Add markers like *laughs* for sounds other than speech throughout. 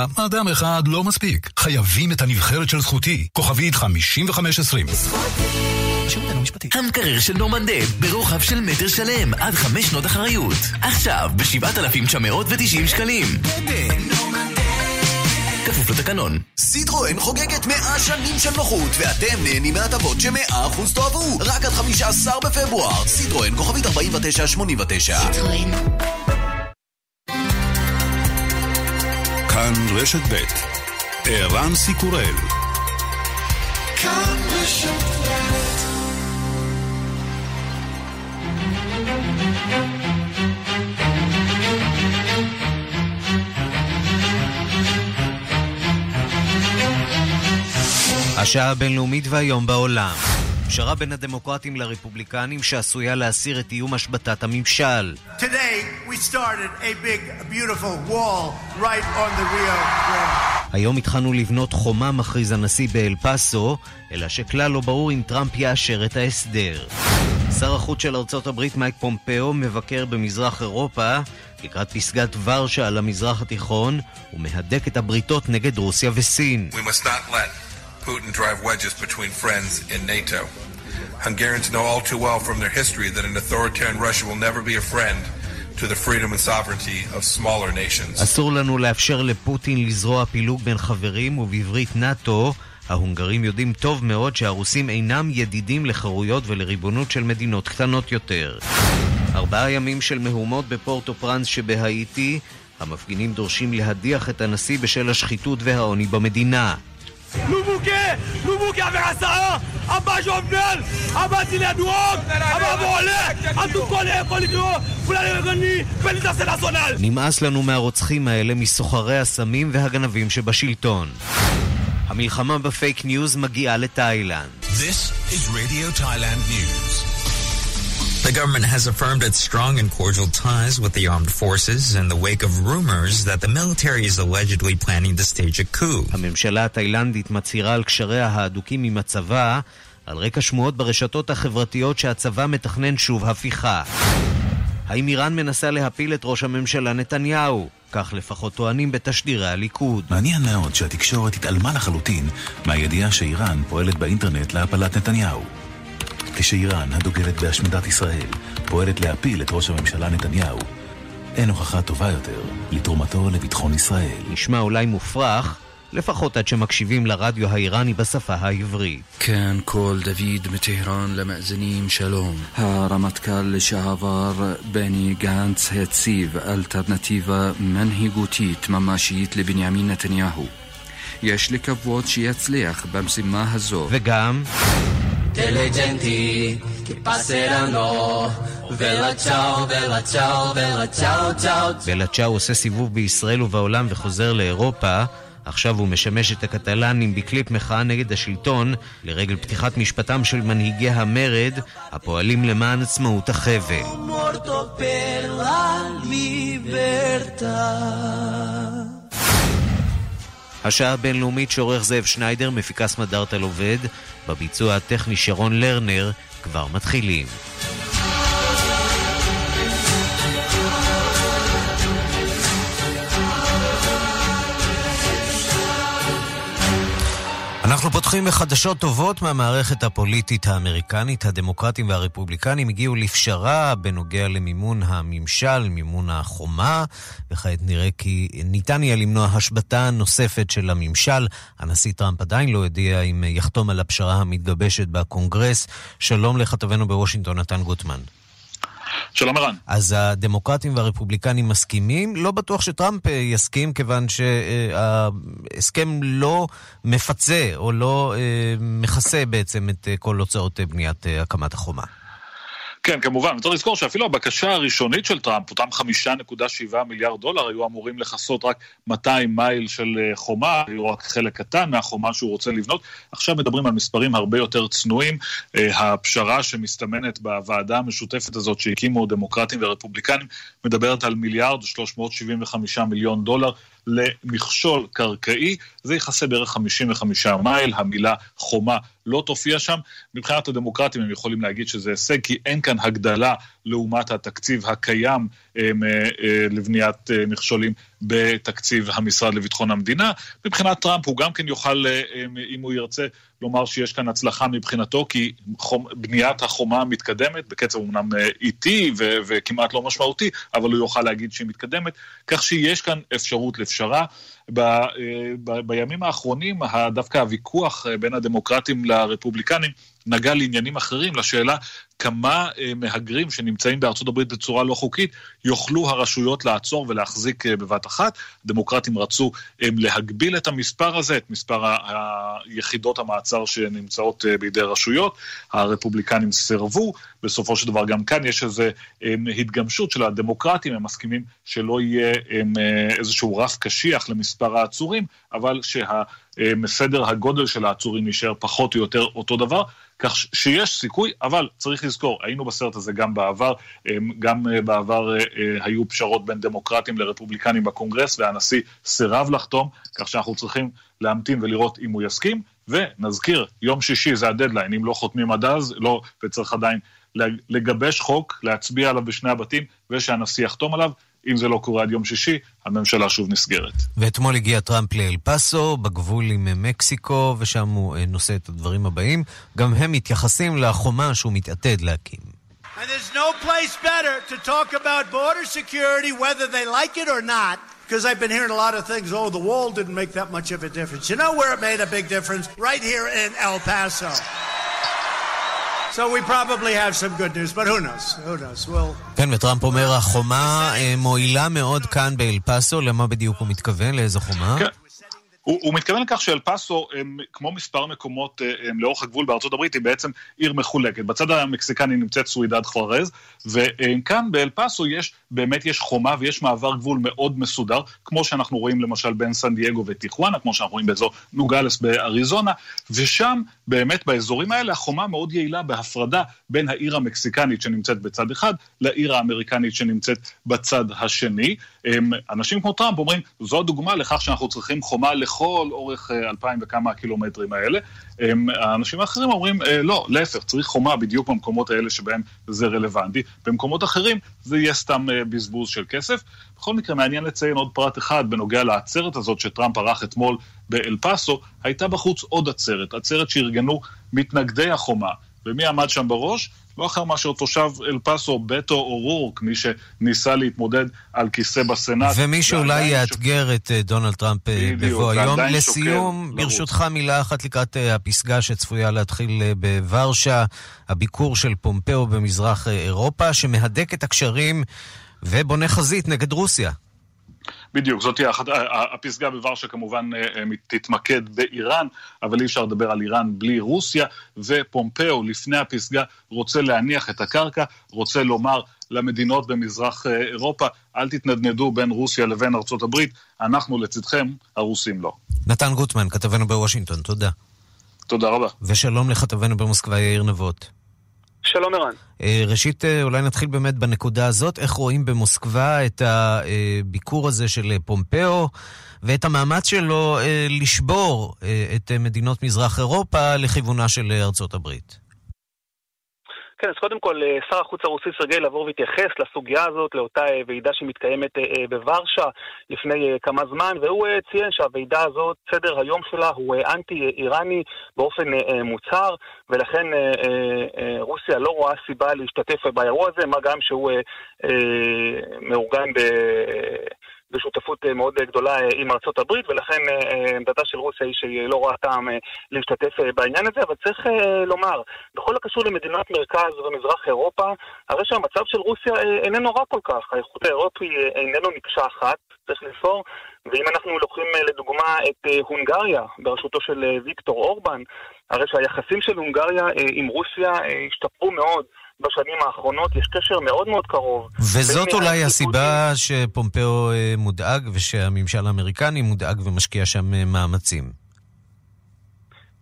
אדם אחד לא מספיק. חייבים את הנבחרת של זכותי. כוכבית 5520. המקרר של נורמנדה ברוחב של מטר שלם עד חמש שנות אחריות. עכשיו ב-7,990 שקלים. כפוף לתקנון. סיטרואן חוגגת 100 שנים של נוחות, ואתם נהנים מהטבות ש-100% תאהבו. רק עד 15 בפברואר. סיטרואן כוכבית 4989. סיטרואן. כאן רשת ב' ערן סיקורל השעה הבינלאומית והיום בעולם. פשרה בין הדמוקרטים לרפובליקנים שעשויה להסיר את איום השבתת הממשל. היום התחלנו לבנות חומה, מכריז הנשיא באל פאסו, אלא שכלל לא ברור אם טראמפ יאשר את ההסדר. שר החוץ של ארצות הברית מייק פומפאו מבקר במזרח אירופה לקראת פסגת ורשה על המזרח התיכון ומהדק את הבריתות נגד רוסיה וסין. We must not let Putin drive wedges between friends in NATO. Hungarians know all too well from their history that an authoritarian Russia will never be a friend to the freedom and sovereignty of smaller nations. אסור לנו לאפשר לפוטין לזרוע פילוג בין חברים, ובעברית נאט"ו, ההונגרים יודעים טוב מאוד שהרוסים אינם ידידים לחירויות ולריבונות של מדינות קטנות יותר. ארבעה ימים של מהומות בפורטו פרנס שבהאיטי, המפגינים דורשים להדיח את הנשיא בשל השחיתות והעוני במדינה. Nous bouquet Nous bouquet avec un Sahara Abba Jovenel Abba Tiledouog Abba Volé à tout coller Polydro vous l'avez reconnu Félicitations nationale נמאס לנו מהרוצחים האלה, מסוחרי הסמים והגנבים שבשלטון. המלחמה בפייק ניוז מגיעה לתאילנד. This is Radio Thailand News. The government has affirmed its strong and cordial ties with the armed forces in the wake of rumors that the military is allegedly planning to stage a coup. הממשלה התאילנדית מצהירה על קשריה ההדוקים עם הצבא, על רקע שמועות ברשתות החברתיות שהצבא מתכנן שוב הפיכה. האם איראן מנסה להפיל את ראש הממשלה נתניהו? כך לפחות טוענים בתשדירי הליכוד. מעניין מאוד שהתקשורת התעלמה לחלוטין מהידיעה שאיראן פועלת באינטרנט להפלת נתניהו. כשאיראן, הדוגלת בהשמדת ישראל, פועלת להפיל את ראש הממשלה נתניהו, אין הוכחה טובה יותר לתרומתו לביטחון ישראל. נשמע אולי מופרך, לפחות עד שמקשיבים לרדיו האיראני בשפה העברית. כן, קול דוד מטהרן למאזינים שלום. הרמטכ"ל לשעבר בני גנץ הציב אלטרנטיבה מנהיגותית ממשית לבנימין נתניהו. יש לקוות שיצליח במשימה הזו. וגם... diligenti che passeranno ולה צ'או, ולה צ'או, ולה צ'או, צ'או. ולה צ'או עושה סיבוב בישראל ובעולם וחוזר לאירופה. עכשיו הוא משמש את הקטלנים בקליפ מחאה נגד השלטון לרגל פתיחת משפטם של מנהיגי המרד הפועלים למען עצמאות החבל. השעה הבינלאומית שעורך זאב שניידר, מפיקה סמדארטל עובד, בביצוע הטכני שרון לרנר, כבר מתחילים. אנחנו פותחים בחדשות טובות מהמערכת הפוליטית האמריקנית. הדמוקרטים והרפובליקנים הגיעו לפשרה בנוגע למימון הממשל, מימון החומה, וכעת נראה כי ניתן יהיה למנוע השבתה נוספת של הממשל. הנשיא טראמפ עדיין לא הודיע אם יחתום על הפשרה המתגבשת בקונגרס. שלום לכתבנו בוושינגטון, נתן גוטמן. שלום ערן. אז הדמוקרטים והרפובליקנים מסכימים? לא בטוח שטראמפ אה, יסכים, כיוון שההסכם לא מפצה או לא אה, מכסה בעצם את אה, כל הוצאות בניית הקמת החומה. כן, כמובן. צריך לזכור שאפילו הבקשה הראשונית של טראמפ, אותם 5.7 מיליארד דולר, היו אמורים לכסות רק 200 מייל של אה, חומה, היו רק חלק קטן מהחומה שהוא רוצה לבנות. עכשיו מדברים על מספרים הרבה יותר צנועים. אה, הפשרה שמסתמנת בוועדה המשותפת הזאת שהקימו דמוקרטים ורפובליקנים, מדברת על מיליארד 375 מיליון דולר. למכשול קרקעי, זה יכסה בערך 55 מייל, המילה חומה לא תופיע שם. מבחינת הדמוקרטים הם יכולים להגיד שזה הישג, כי אין כאן הגדלה לעומת התקציב הקיים לבניית מכשולים בתקציב המשרד לביטחון המדינה. מבחינת טראמפ הוא גם כן יוכל, אם הוא ירצה, לומר שיש כאן הצלחה מבחינתו, כי. בניית החומה מתקדמת, בקצב אמנם אה, איטי. וכמעט לא משמעותי, אבל הוא יוכל להגיד שהיא מתקדמת, כך שיש כאן אפשרות לפשרה. ב... אה, ב... בימים האחרונים, דווקא הוויכוח אה, בין הדמוקרטים לרפובליקנים נגע לעניינים אחרים, לשאלה כמה אה, מהגרים שנמצאים בארצות הברית בצורה לא חוקית, יוכלו הרשויות לעצור ולהחזיק אה, בבת אחת. דמוקרטים רצו אה, להגביל את המספר הזה, את מספר היחידות המעצר שנמצאות בידי רשויות. הרפובליקנים סירבו, בסופו של דבר גם כאן יש איזו התגמשות של הדמוקרטים, הם מסכימים שלא יהיה איזשהו רף קשיח למספר העצורים, אבל שהסדר הגודל של העצורים יישאר פחות או יותר אותו דבר. כך שיש סיכוי, אבל צריך לזכור, היינו בסרט הזה גם בעבר, גם אה, בעבר אה, אה, היו פשרות בין דמוקרטים לרפובליקנים בקונגרס, והנשיא סירב לחתום, כך שאנחנו צריכים להמתין ולראות אם הוא יסכים, ונזכיר, יום שישי זה הדדליין, אם לא חותמים עד אז, לא, וצריך עדיין לגבש חוק, להצביע עליו בשני הבתים, ושהנשיא יחתום עליו. אם זה לא קורה עד יום שישי, הממשלה שוב נסגרת. ואתמול הגיע טראמפ לאל פאסו, בגבול עם מקסיקו, ושם הוא אה, נושא את הדברים הבאים. גם הם מתייחסים לחומה שהוא מתעתד להקים. And there's no place better to talk about border security, whether they like it or not, because I've been hearing a lot of things, oh, the wall didn't make that much of a difference. You know where it made a big difference? Right here in El Paso. כן, וטראמפ אומר, החומה אה, מועילה מאוד כאן באל פאסו, למה בדיוק הוא מתכוון? לאיזו חומה? כן. הוא, הוא מתכוון לכך שאל פאסו, הם, כמו מספר מקומות הם, אה, לאורך הגבול בארצות הברית, היא בעצם עיר מחולקת. בצד המקסיקני נמצאת סווידד חוארז, וכאן באל פאסו יש, באמת יש חומה ויש מעבר גבול מאוד מסודר, כמו שאנחנו רואים למשל בין סן דייגו וטיחואנה, כמו שאנחנו רואים באזור נוגלס באריזונה, ושם באמת באזורים האלה החומה מאוד יעילה בהפרדה בין העיר המקסיקנית שנמצאת בצד אחד לעיר האמריקנית שנמצאת בצד השני. אנשים כמו טראמפ אומרים, זו דוגמה לכך שאנחנו צריכים חומה לכל אורך אה, אלפיים וכמה הקילומטרים האלה. האנשים האחרים אומרים, אה, לא, להפך, צריך חומה בדיוק במקומות האלה שבהם זה רלוונטי. במקומות אחרים זה יהיה סתם אה, בזבוז של כסף. בכל מקרה, מעניין לציין עוד פרט אחד בנוגע לעצרת הזאת שטראמפ ערך אתמול באל פאסו, הייתה בחוץ עוד עצרת, עצרת שארגנו מתנגדי החומה. ומי עמד שם בראש? לא אחר מאשר תושב אל פאסו, בטו אורורק, מי שניסה להתמודד על כיסא בסנאט. ומי שאולי יאתגר שוק... את אה, דונלד טראמפ אה, בבוא היום. לסיום, ברשותך מילה אחת לקראת אה, הפסגה שצפויה להתחיל בוורשה, הביקור של פומפאו במזרח אירופה, שמהדק את הקשרים ובונה חזית נגד רוסיה. בדיוק, זאת תהיה הפסגה בוורשה כמובן אה, אה, תתמקד באיראן, אבל אי אפשר לדבר על איראן בלי רוסיה, ופומפאו לפני הפסגה רוצה להניח את הקרקע, רוצה לומר למדינות במזרח אה, אירופה, אל תתנדנדו בין רוסיה לבין ארצות הברית, אנחנו לצדכם, הרוסים לא. נתן גוטמן, כתבנו בוושינגטון, תודה. תודה רבה. ושלום לכתבנו במוסקבה, יאיר נבות. שלום ערן. אה, ראשית, אה, אולי נתחיל באמת בנקודה הזאת, איך רואים במוסקבה את הביקור הזה של פומפאו ואת המאמץ שלו אה, לשבור את מדינות מזרח אירופה לכיוונה של ארצות הברית. כן, אז קודם כל, אה, שר החוץ הרוסי סרגי לבוא והתייחס לסוגיה הזאת, לאותה אה, ועידה שמתקיימת אה, בוורשה לפני כמה זמן, והוא ציין שהוועידה הזאת, סדר היום שלה הוא אנטי-איראני באופן מוצהר, ולכן רוסיה לא רואה סיבה להשתתף באירוע הזה, מה גם שהוא מאורגן ב... בשותפות אה, מאוד גדולה אה, עם ארצות הברית, ולכן אה, עמדתה של רוסיה היא שהיא לא רואה טעם להשתתף בעניין הזה, אבל צריך לומר, בכל הקשור למדינת מרכז ומזרח אירופה, הרי שהמצב של רוסיה איננו רע כל כך. האיחוד האירופי איננו מקשה אחת, צריך לזכור, ואם אנחנו לוקחים לדוגמה את הונגריה בראשותו של ויקטור אורבן, הרי שהיחסים של הונגריה עם רוסיה השתפרו מאוד. בשנים האחרונות, יש קשר מאוד מאוד קרוב. וזאת אולי הסיבה שפומפאו אה, מודאג ושהממשל האמריקני מודאג ומשקיע שם אה, מאמצים.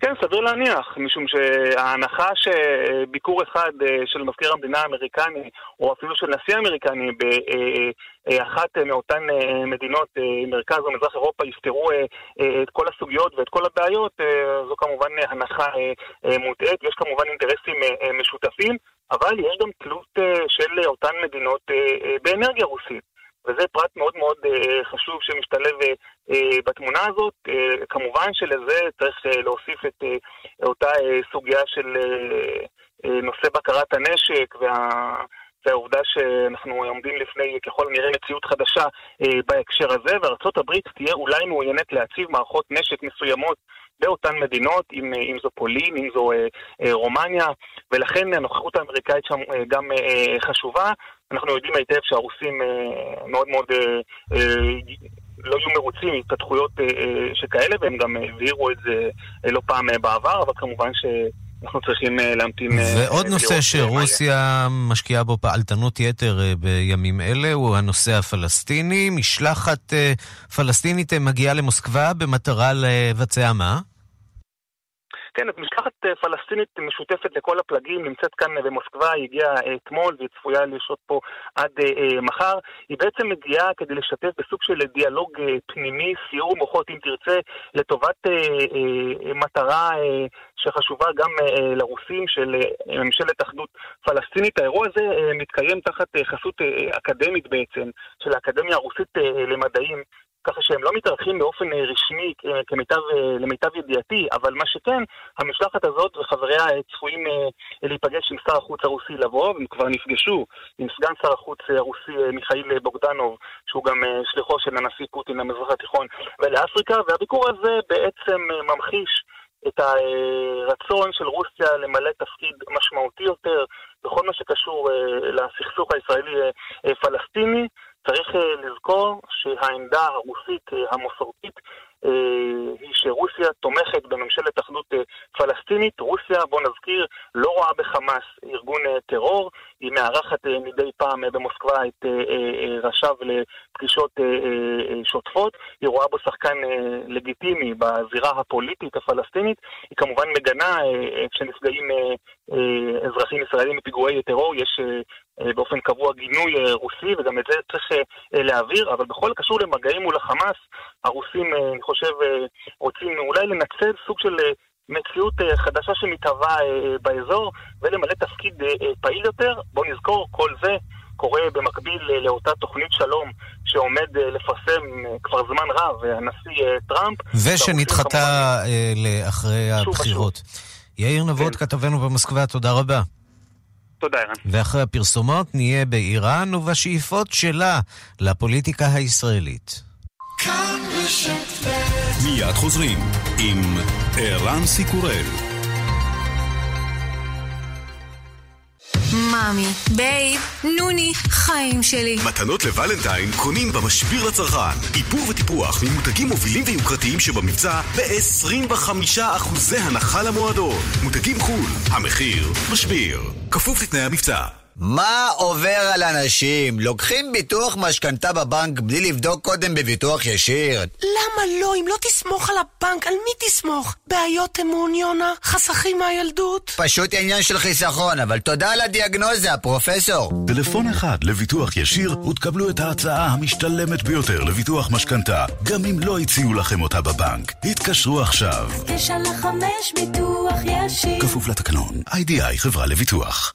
כן, סביר להניח, משום שההנחה שביקור אחד אה, של מזכיר המדינה האמריקני, או אפילו של נשיא אמריקני באחת מאותן מדינות מרכז או מזרח אירופה יפתרו את כל הסוגיות ואת כל הבעיות, זו כמובן הנחה מוטעית. יש כמובן אינטרסים משותפים, אבל יש גם תלות של אותן מדינות באנרגיה רוסית. וזה פרט מאוד מאוד אה, חשוב שמשתלב אה, אה, בתמונה הזאת. כמובן שלזה צריך להוסיף את אותה סוגיה של נושא בקרת הנשק וה... והעובדה שאנחנו עומדים לפני ככל הנראה מציאות חדשה אה, בהקשר הזה, הברית תהיה אולי מעוניינת להציב מערכות נשק מסוימות באותן מדינות, אם, אם זו פולין, אם זו אה, אה, רומניה, ולכן הנוכחות האמריקאית שם אה, גם אה, חשובה. אנחנו יודעים היטב שהרוסים אה, מאוד מאוד אה, אה, לא יהיו מרוצים מהתפתחויות אה, אה, שכאלה, והם גם הבהירו את זה אה, לא פעם אה, בעבר, אבל כמובן ש... אנחנו צריכים אה, להמתין... אה, ועוד נושא שרוסיה משקיעה בו פעלתנות יתר בימים אלה הוא הנושא הפלסטיני. משלחת פלסטינית מגיעה למוסקבה במטרה לבצע מה? כן, אז משלחת אה, פלסטינית משותפת לכל הפלגים נמצאת כאן במוסקבה, היא הגיעה אה, אתמול והיא צפויה לשהות פה עד אה, מחר. היא בעצם מגיעה כדי לשתף בסוג של דיאלוג פנימי, סיור מוחות אם תרצה, לטובת מטרה שחשובה גם לרוסים של ממשלת אחדות פלסטינית. האירוע הזה מתקיים תחת חסות אקדמית בעצם, של האקדמיה הרוסית למדעים. ככה שהם לא מתארחים באופן אה, רשמי כמיטב, אה, למיטב ידיעתי, אבל מה שכן, המשלחת הזאת וחבריה אה, צפויים להיפגש עם שר החוץ הרוסי לבוא, הם כבר נפגשו עם סגן שר החוץ הרוסי מיכאיל בוגדנוב, שהוא גם שליחו של הנשיא פוטין למזרח התיכון ולאפריקה, והביקור הזה בעצם ממחיש את הרצון של רוסיה למלא תפקיד משמעותי יותר בכל מה שקשור לסכסוך הישראלי-פלסטיני. צריך אה, לזכור שהעמדה הרוסית אה, המסורתית אה, היא שרוסיה תומכת בממשלת אחדות פלסטינית. רוסיה, בוא נזכיר, לא רואה בחמאס ארגון טרור, היא מארחת מדי פעם במוסקבה את ראשיו לפגישות שוטפות, היא רואה בו שחקן לגיטימי בזירה הפוליטית הפלסטינית, היא כמובן מגנה כשנפגעים אזרחים ישראלים מפיגועי טרור, יש אה, באופן קבוע גינוי אה, רוסי, וגם את זה צריך אה, להעביר, אבל בכל הקשור למגעים מול החמאס, הרוסים, אני חושב, רוצים אולי לנצל סוג של מציאות חדשה שמתהווה באזור, ולמלא תפקיד פעיל יותר. בואו נזכור, כל זה קורה במקביל לאותה תוכנית שלום שעומד לפרסם כבר זמן רב הנשיא טראמפ. ושנדחתה לאחרי הבחירות. יאיר נבות, כן. כתבנו במוסקבה, תודה רבה. תודה, ערן. ואחרי הפרסומות נהיה באיראן ובשאיפות שלה לפוליטיקה הישראלית. מיד חוזרים עם ערן סיקורל. מאמי, babe, נוני, חיים שלי. מתנות לוולנטיין קונים במשביר לצרכן. איפור וטיפוח ממותגים מובילים ויוקרתיים שבמבצע ב-25% הנחה למועדון. מותגים חו"ל, המחיר משביר. כפוף לתנאי המבצע. מה עובר על אנשים? לוקחים ביטוח משכנתה בבנק בלי לבדוק קודם בביטוח ישיר? למה לא? אם לא תסמוך על הבנק, על מי תסמוך? בעיות אמון, יונה? חסכים מהילדות? פשוט עניין של חיסכון, אבל תודה על הדיאגנוזה, פרופסור. טלפון אחד לביטוח ישיר ותקבלו את ההצעה המשתלמת ביותר לביטוח משכנתה, גם אם לא הציעו לכם אותה בבנק. התקשרו עכשיו. תשע לחמש ביטוח ישיר. כפוף לתקנון, איי-די-איי חברה לביטוח.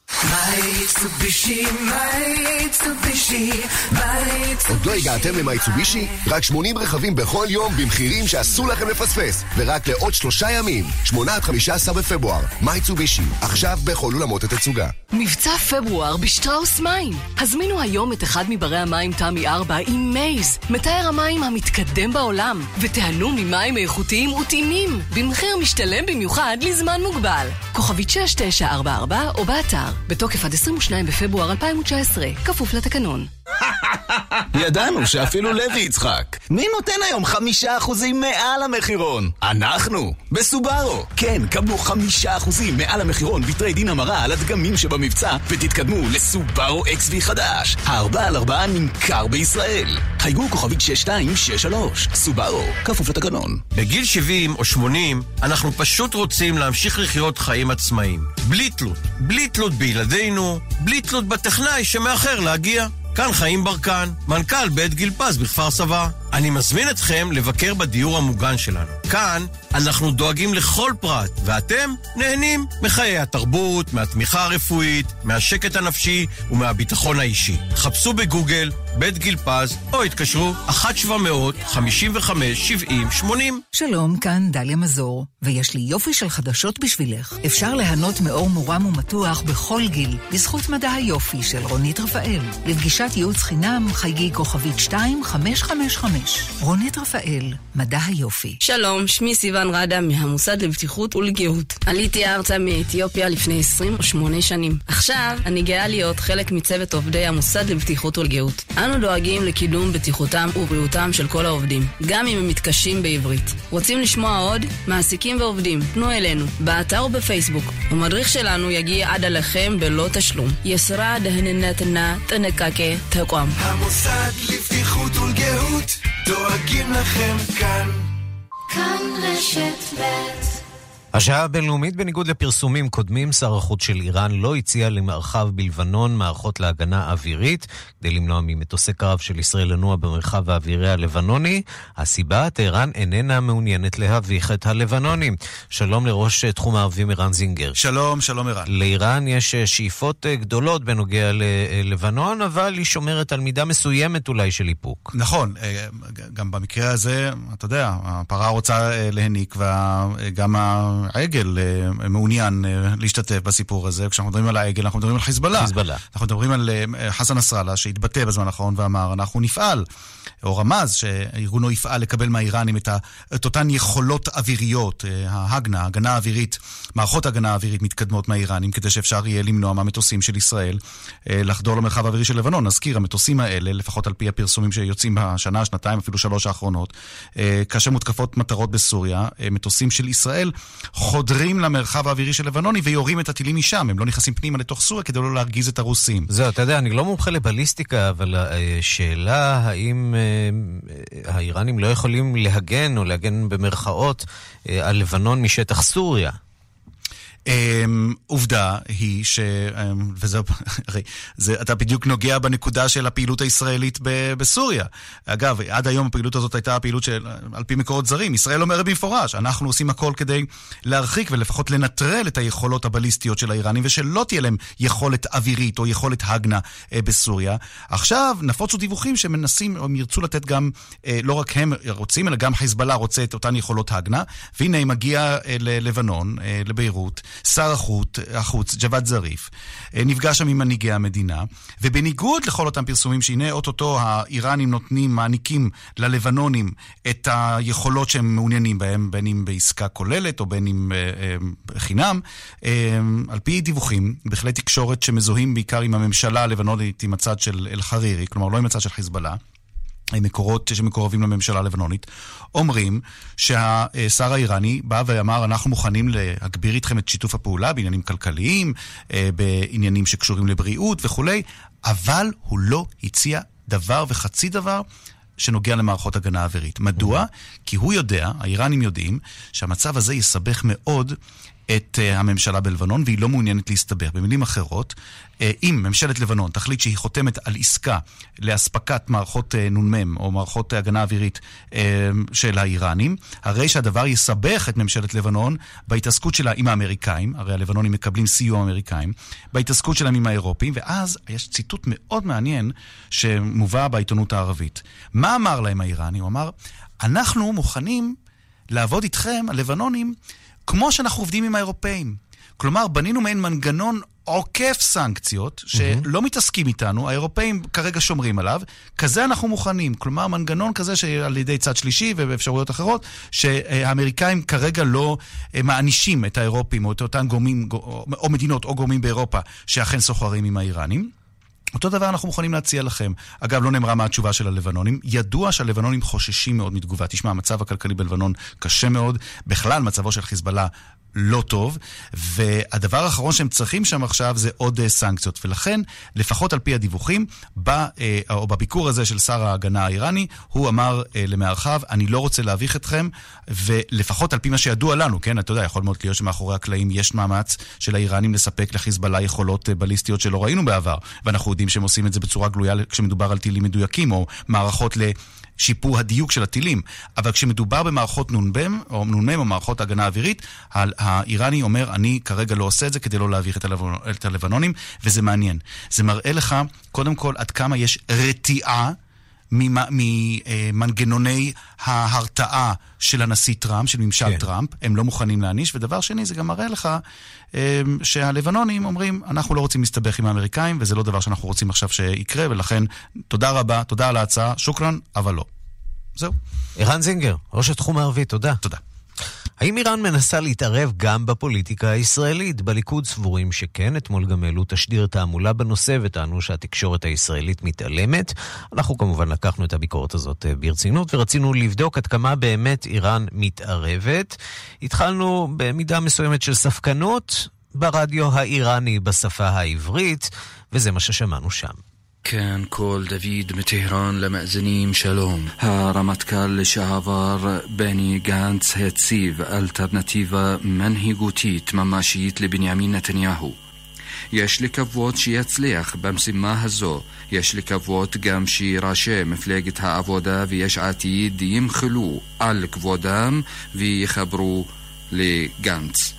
מיצובישי, מיצובישי, מיצובישי. עוד לא הגעתם למייצובישי? רק 80 רכבים בכל יום במחירים שאסור לכם לפספס, ורק לעוד שלושה ימים, 8 עד 15 בפברואר. מיצובישי, עכשיו בכל אולמות התצוגה. מבצע פברואר בשטראוס מים. הזמינו היום את אחד מברי המים תמי 4 עם מייז, מתאר המים המתקדם בעולם, ותיהנו ממים איכותיים וטעימים, במחיר משתלם במיוחד לזמן מוגבל. כוכבית 6944 או באתר, בתוקף עד 22 בפברואר 2019, כפוף לתקנון. ידענו שאפילו לוי יצחק. מי נותן היום חמישה אחוזים מעל המחירון? אנחנו, בסובארו. כן, קבלו חמישה אחוזים מעל המחירון בטריידין המרה על הדגמים שבמבצע, ותתקדמו לסובארו XV חדש. הארבע על ארבעה נמכר בישראל. חייגו כוכבית 6263. סובארו, כפוף לתקנון. בגיל 70 או 80, אנחנו פשוט רוצים להמשיך לחיות חיים עצמאיים. בלי תלות. בלי תלות בילדינו, בלי תלות בטכנאי שמאחר להגיע. כאן חיים ברקן, מנכ"ל בית גיל פז בכפר סבא. אני מזמין אתכם לבקר בדיור המוגן שלנו. כאן אנחנו דואגים לכל פרט, ואתם נהנים מחיי התרבות, מהתמיכה הרפואית, מהשקט הנפשי ומהביטחון האישי. חפשו בגוגל בית גיל פז, או התקשרו 1-700-55-70-80. שלום, כאן דליה מזור, ויש לי יופי של חדשות בשבילך. אפשר ליהנות מאור מורם ומתוח בכל גיל, בזכות מדע היופי של רונית רפאל. לפגישת ייעוץ חינם, חייגי כוכבית 2555. רונית רפאל, מדע היופי. שלום, שמי סיון רדה מהמוסד לבטיחות ולגאות. עליתי ארצה מאתיופיה לפני 28 שנים. עכשיו אני גאה להיות חלק מצוות עובדי המוסד לבטיחות ולגאות. אנו דואגים לקידום בטיחותם ובריאותם של כל העובדים, גם אם הם מתקשים בעברית. רוצים לשמוע עוד? מעסיקים ועובדים, פנו אלינו, באתר ובפייסבוק. המדריך שלנו יגיע עד אליכם בלא תשלום. יסרה דהננתנה תנקקה תቋם. המוסד לבטיחות ולגאות, דואגים לכם כאן. כאן רשת ב' השעה הבינלאומית, בניגוד לפרסומים קודמים, שר החוץ של איראן לא הציע למרחב בלבנון מערכות להגנה אווירית, כדי למנוע ממטוסי קרב של ישראל לנוע במרחב האווירי הלבנוני. הסיבה, טהרן איננה מעוניינת להביך את הלבנונים. שלום לראש תחום הערבים ערן זינגר. שלום, שלום ערן. לאיראן יש שאיפות גדולות בנוגע ללבנון, אבל היא שומרת על מידה מסוימת אולי של איפוק. נכון, גם במקרה הזה, אתה יודע, הפרה רוצה להניק, וגם העגל אה, מעוניין אה, להשתתף בסיפור הזה. כשאנחנו מדברים על העגל, אנחנו מדברים על חיזבאללה. חיזבאללה. אנחנו מדברים על אה, חסן נסראללה, שהתבטא בזמן האחרון ואמר, אנחנו נפעל, או רמז שארגונו יפעל לקבל מהאיראנים את, ה, את אותן יכולות אוויריות, ההגנה, הגנה האווירית, מערכות הגנה אווירית מתקדמות מהאיראנים, כדי שאפשר יהיה למנוע מהמטוסים של ישראל לחדור למרחב האווירי של לבנון. נזכיר, המטוסים האלה, לפחות על פי הפרסומים שיוצאים בשנה, שנתיים, אפילו שלוש האחרונות, כאשר מותקפות מטרות בסוריה, מטוסים של ישראל חודרים למרחב האווירי של לבנוני ויורים את הטילים משם, הם לא נכנסים פנימה לתוך סוריה כדי לא להרגיז את הרוסים. זהו, אתה יודע, אני לא מומחה לבליסטיקה, אבל השאלה האם האיראנים לא יכולים להגן, או להגן במרכאות, על לבנון משטח סוריה. Um, עובדה היא ש... Um, וזה, הרי, זה, אתה בדיוק נוגע בנקודה של הפעילות הישראלית ב, בסוריה. אגב, עד היום הפעילות הזאת הייתה הפעילות של, על פי מקורות זרים. ישראל אומרת במפורש, אנחנו עושים הכל כדי להרחיק ולפחות לנטרל את היכולות הבליסטיות של האיראנים, ושלא תהיה להם יכולת אווירית או יכולת הגנה uh, בסוריה. עכשיו נפוצו דיווחים שמנסים, הם ירצו לתת גם, uh, לא רק הם רוצים, אלא גם חיזבאללה רוצה את אותן יכולות הגנה. והנה, היא מגיעה uh, ללבנון, לביירות. שר החוץ, החוץ ג'וואד זריף, נפגש שם עם מנהיגי המדינה, ובניגוד לכל אותם פרסומים שהנה אוטוטו האיראנים נותנים, מעניקים ללבנונים את היכולות שהם מעוניינים בהם, בין אם בעסקה כוללת או בין אם אה, אה, חינם, אה, על פי דיווחים, בכלי תקשורת שמזוהים בעיקר עם הממשלה הלבנונית, עם הצד של אל-חרירי, כלומר לא עם הצד של חיזבאללה, מקורות שמקורבים לממשלה הלבנונית, אומרים שהשר האיראני בא ואמר, אנחנו מוכנים להגביר איתכם את שיתוף הפעולה בעניינים כלכליים, בעניינים שקשורים לבריאות וכולי, אבל הוא לא הציע דבר וחצי דבר שנוגע למערכות הגנה אווירית. מדוע? כי הוא יודע, האיראנים יודעים, שהמצב הזה יסבך מאוד את uh, הממשלה בלבנון, והיא לא מעוניינת להסתבך. במילים אחרות, uh, אם ממשלת לבנון תחליט שהיא חותמת על עסקה לאספקת מערכות uh, נ"מ, או מערכות הגנה אווירית של האיראנים, הרי שהדבר יסבך את ממשלת לבנון בהתעסקות שלה עם האמריקאים, הרי הלבנונים מקבלים סיוע אמריקאים, בהתעסקות שלהם עם האירופים, ואז יש ציטוט מאוד מעניין שמובא בעיתונות הערבית. מה אמר להם האיראני? הוא אמר, אנחנו מוכנים לעבוד איתכם, הלבנונים, כמו שאנחנו עובדים עם האירופאים. כלומר, בנינו מעין מנגנון עוקף סנקציות, שלא. מתעסקים איתנו, האירופאים כרגע שומרים עליו, כזה אנחנו מוכנים. כלומר, מנגנון כזה שעל ידי צד שלישי ובאפשרויות אחרות, שהאמריקאים כרגע לא מענישים את האירופים או את אותם גורמים, או מדינות או גורמים באירופה שאכן סוחרים עם האיראנים. אותו דבר אנחנו מוכנים להציע לכם. אגב, לא נאמרה מה התשובה של הלבנונים. ידוע שהלבנונים חוששים מאוד מתגובה. תשמע, המצב הכלכלי בלבנון קשה מאוד. בכלל, מצבו של חיזבאללה לא טוב, והדבר האחרון שהם צריכים שם עכשיו זה עוד uh, סנקציות. ולכן, לפחות על פי הדיווחים, בא, uh, או בביקור הזה של שר ההגנה האיראני, הוא אמר uh, למארחיו, אני לא רוצה להביך אתכם, ולפחות על פי מה שידוע לנו, כן, אתה יודע, יכול מאוד להיות שמאחורי הקלעים יש מאמץ של האיראנים לספק לחיזבאללה יכולות בליסטיות שלא ראינו בעבר, ואנחנו יודעים שהם עושים את זה בצורה גלויה כשמדובר על טילים מדויקים, או מערכות ל... שיפור הדיוק של הטילים. אבל כשמדובר במערכות נ"מ או נ"מ או מערכות הגנה אווירית, האיראני אומר, אני כרגע לא עושה את זה כדי לא להביך. את הלבנונים, וזה מעניין. זה מראה לך, קודם כל, עד כמה יש רתיעה. ממנגנוני ההרתעה של הנשיא טראמפ, של ממשל כן. טראמפ, הם לא מוכנים להעניש, ודבר שני, זה גם מראה לך אה, שהלבנונים אומרים, אנחנו לא רוצים להסתבך עם האמריקאים, וזה לא דבר שאנחנו רוצים עכשיו שיקרה, ולכן תודה רבה, תודה על ההצעה, שוכרן, אבל לא. זהו. ערן זינגר, ראש התחום הערבי, תודה. תודה. האם איראן מנסה להתערב גם בפוליטיקה הישראלית? בליכוד סבורים שכן, אתמול גם העלו תשדיר תעמולה בנושא וטענו שהתקשורת הישראלית מתעלמת. אנחנו כמובן לקחנו את הביקורת הזאת אה, ברצינות ורצינו לבדוק עד כמה באמת איראן מתערבת. התחלנו במידה מסוימת של ספקנות ברדיו האיראני בשפה העברית, וזה מה ששמענו שם. כן, קול דוד מטהרן למאזינים שלום. הרמטכ"ל לשעבר בני גנץ הציב אלטרנטיבה מנהיגותית ממשית לבנימין נתניהו. יש לקוות שיצליח במשימה הזו. יש לקוות גם שראשי מפלגת העבודה ויש עתיד ימחלו על כבודם ויחברו לגנץ.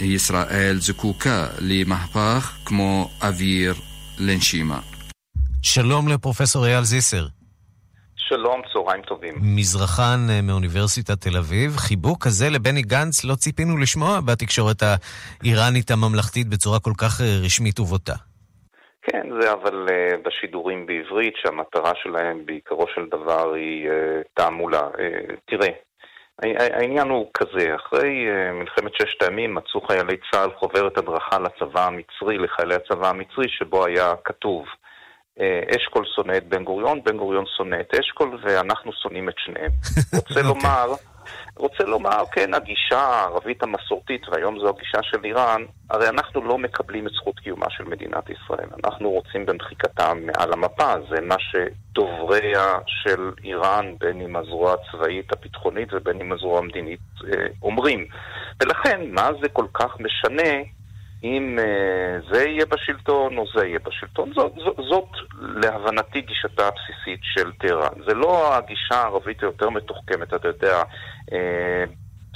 ישראל זקוקה למהפך כמו אוויר לנשימה. שלום לפרופסור אייל זיסר. שלום, צהריים טובים. מזרחן אה, מאוניברסיטת תל אביב. חיבוק כזה לבני גנץ לא ציפינו לשמוע בתקשורת האיראנית הממלכתית בצורה כל כך אה, רשמית ובוטה. כן, זה אבל uh, בשידורים בעברית, שהמטרה שלהם בעיקרו של דבר היא uh, תעמולה. Uh, תראה, העניין הוא כזה, אחרי מלחמת ששת הימים מצאו חיילי צה"ל חוברת הדרכה לצבא המצרי, לחיילי הצבא המצרי, שבו היה כתוב אשכול שונא את בן גוריון, בן גוריון שונא את אשכול, ואנחנו שונאים את שניהם. *laughs* רוצה אוקיי. לומר, רוצה לומר, כן, הגישה הערבית המסורתית, והיום זו הגישה של איראן, הרי אנחנו לא מקבלים את זכות קיומה של מדינת ישראל. אנחנו רוצים במחיקתה מעל המפה, זה מה שדובריה של איראן, בין אם הזרוע הצבאית הביטחונית ובין אם הזרוע המדינית, אה, אומרים. ולכן, מה זה כל כך משנה אם uh, זה יהיה בשלטון או זה יהיה בשלטון. זאת, זאת, זאת להבנתי גישתה הבסיסית של טהרן. זה לא הגישה הערבית היותר מתוחכמת, אתה יודע, uh,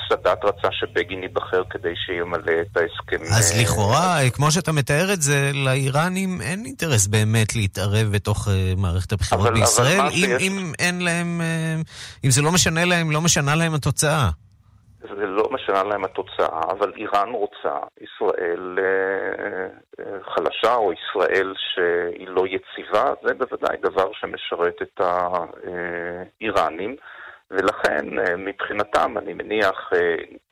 סאדאת רצה שבגין ייבחר כדי שימלא את ההסכם. אז uh, לכאורה, כמו שאתה מתאר את זה, לאיראנים אין אינטרס באמת להתערב בתוך מערכת הבחירות אבל, בישראל, אבל אם, שיש... אם אין להם, אם זה לא משנה להם, לא משנה להם התוצאה. זה לא משנה להם התוצאה, אבל איראן רוצה ישראל אה, אה, חלשה או ישראל שהיא לא יציבה, זה בוודאי דבר שמשרת את האיראנים. ולכן אה, מבחינתם, אני מניח,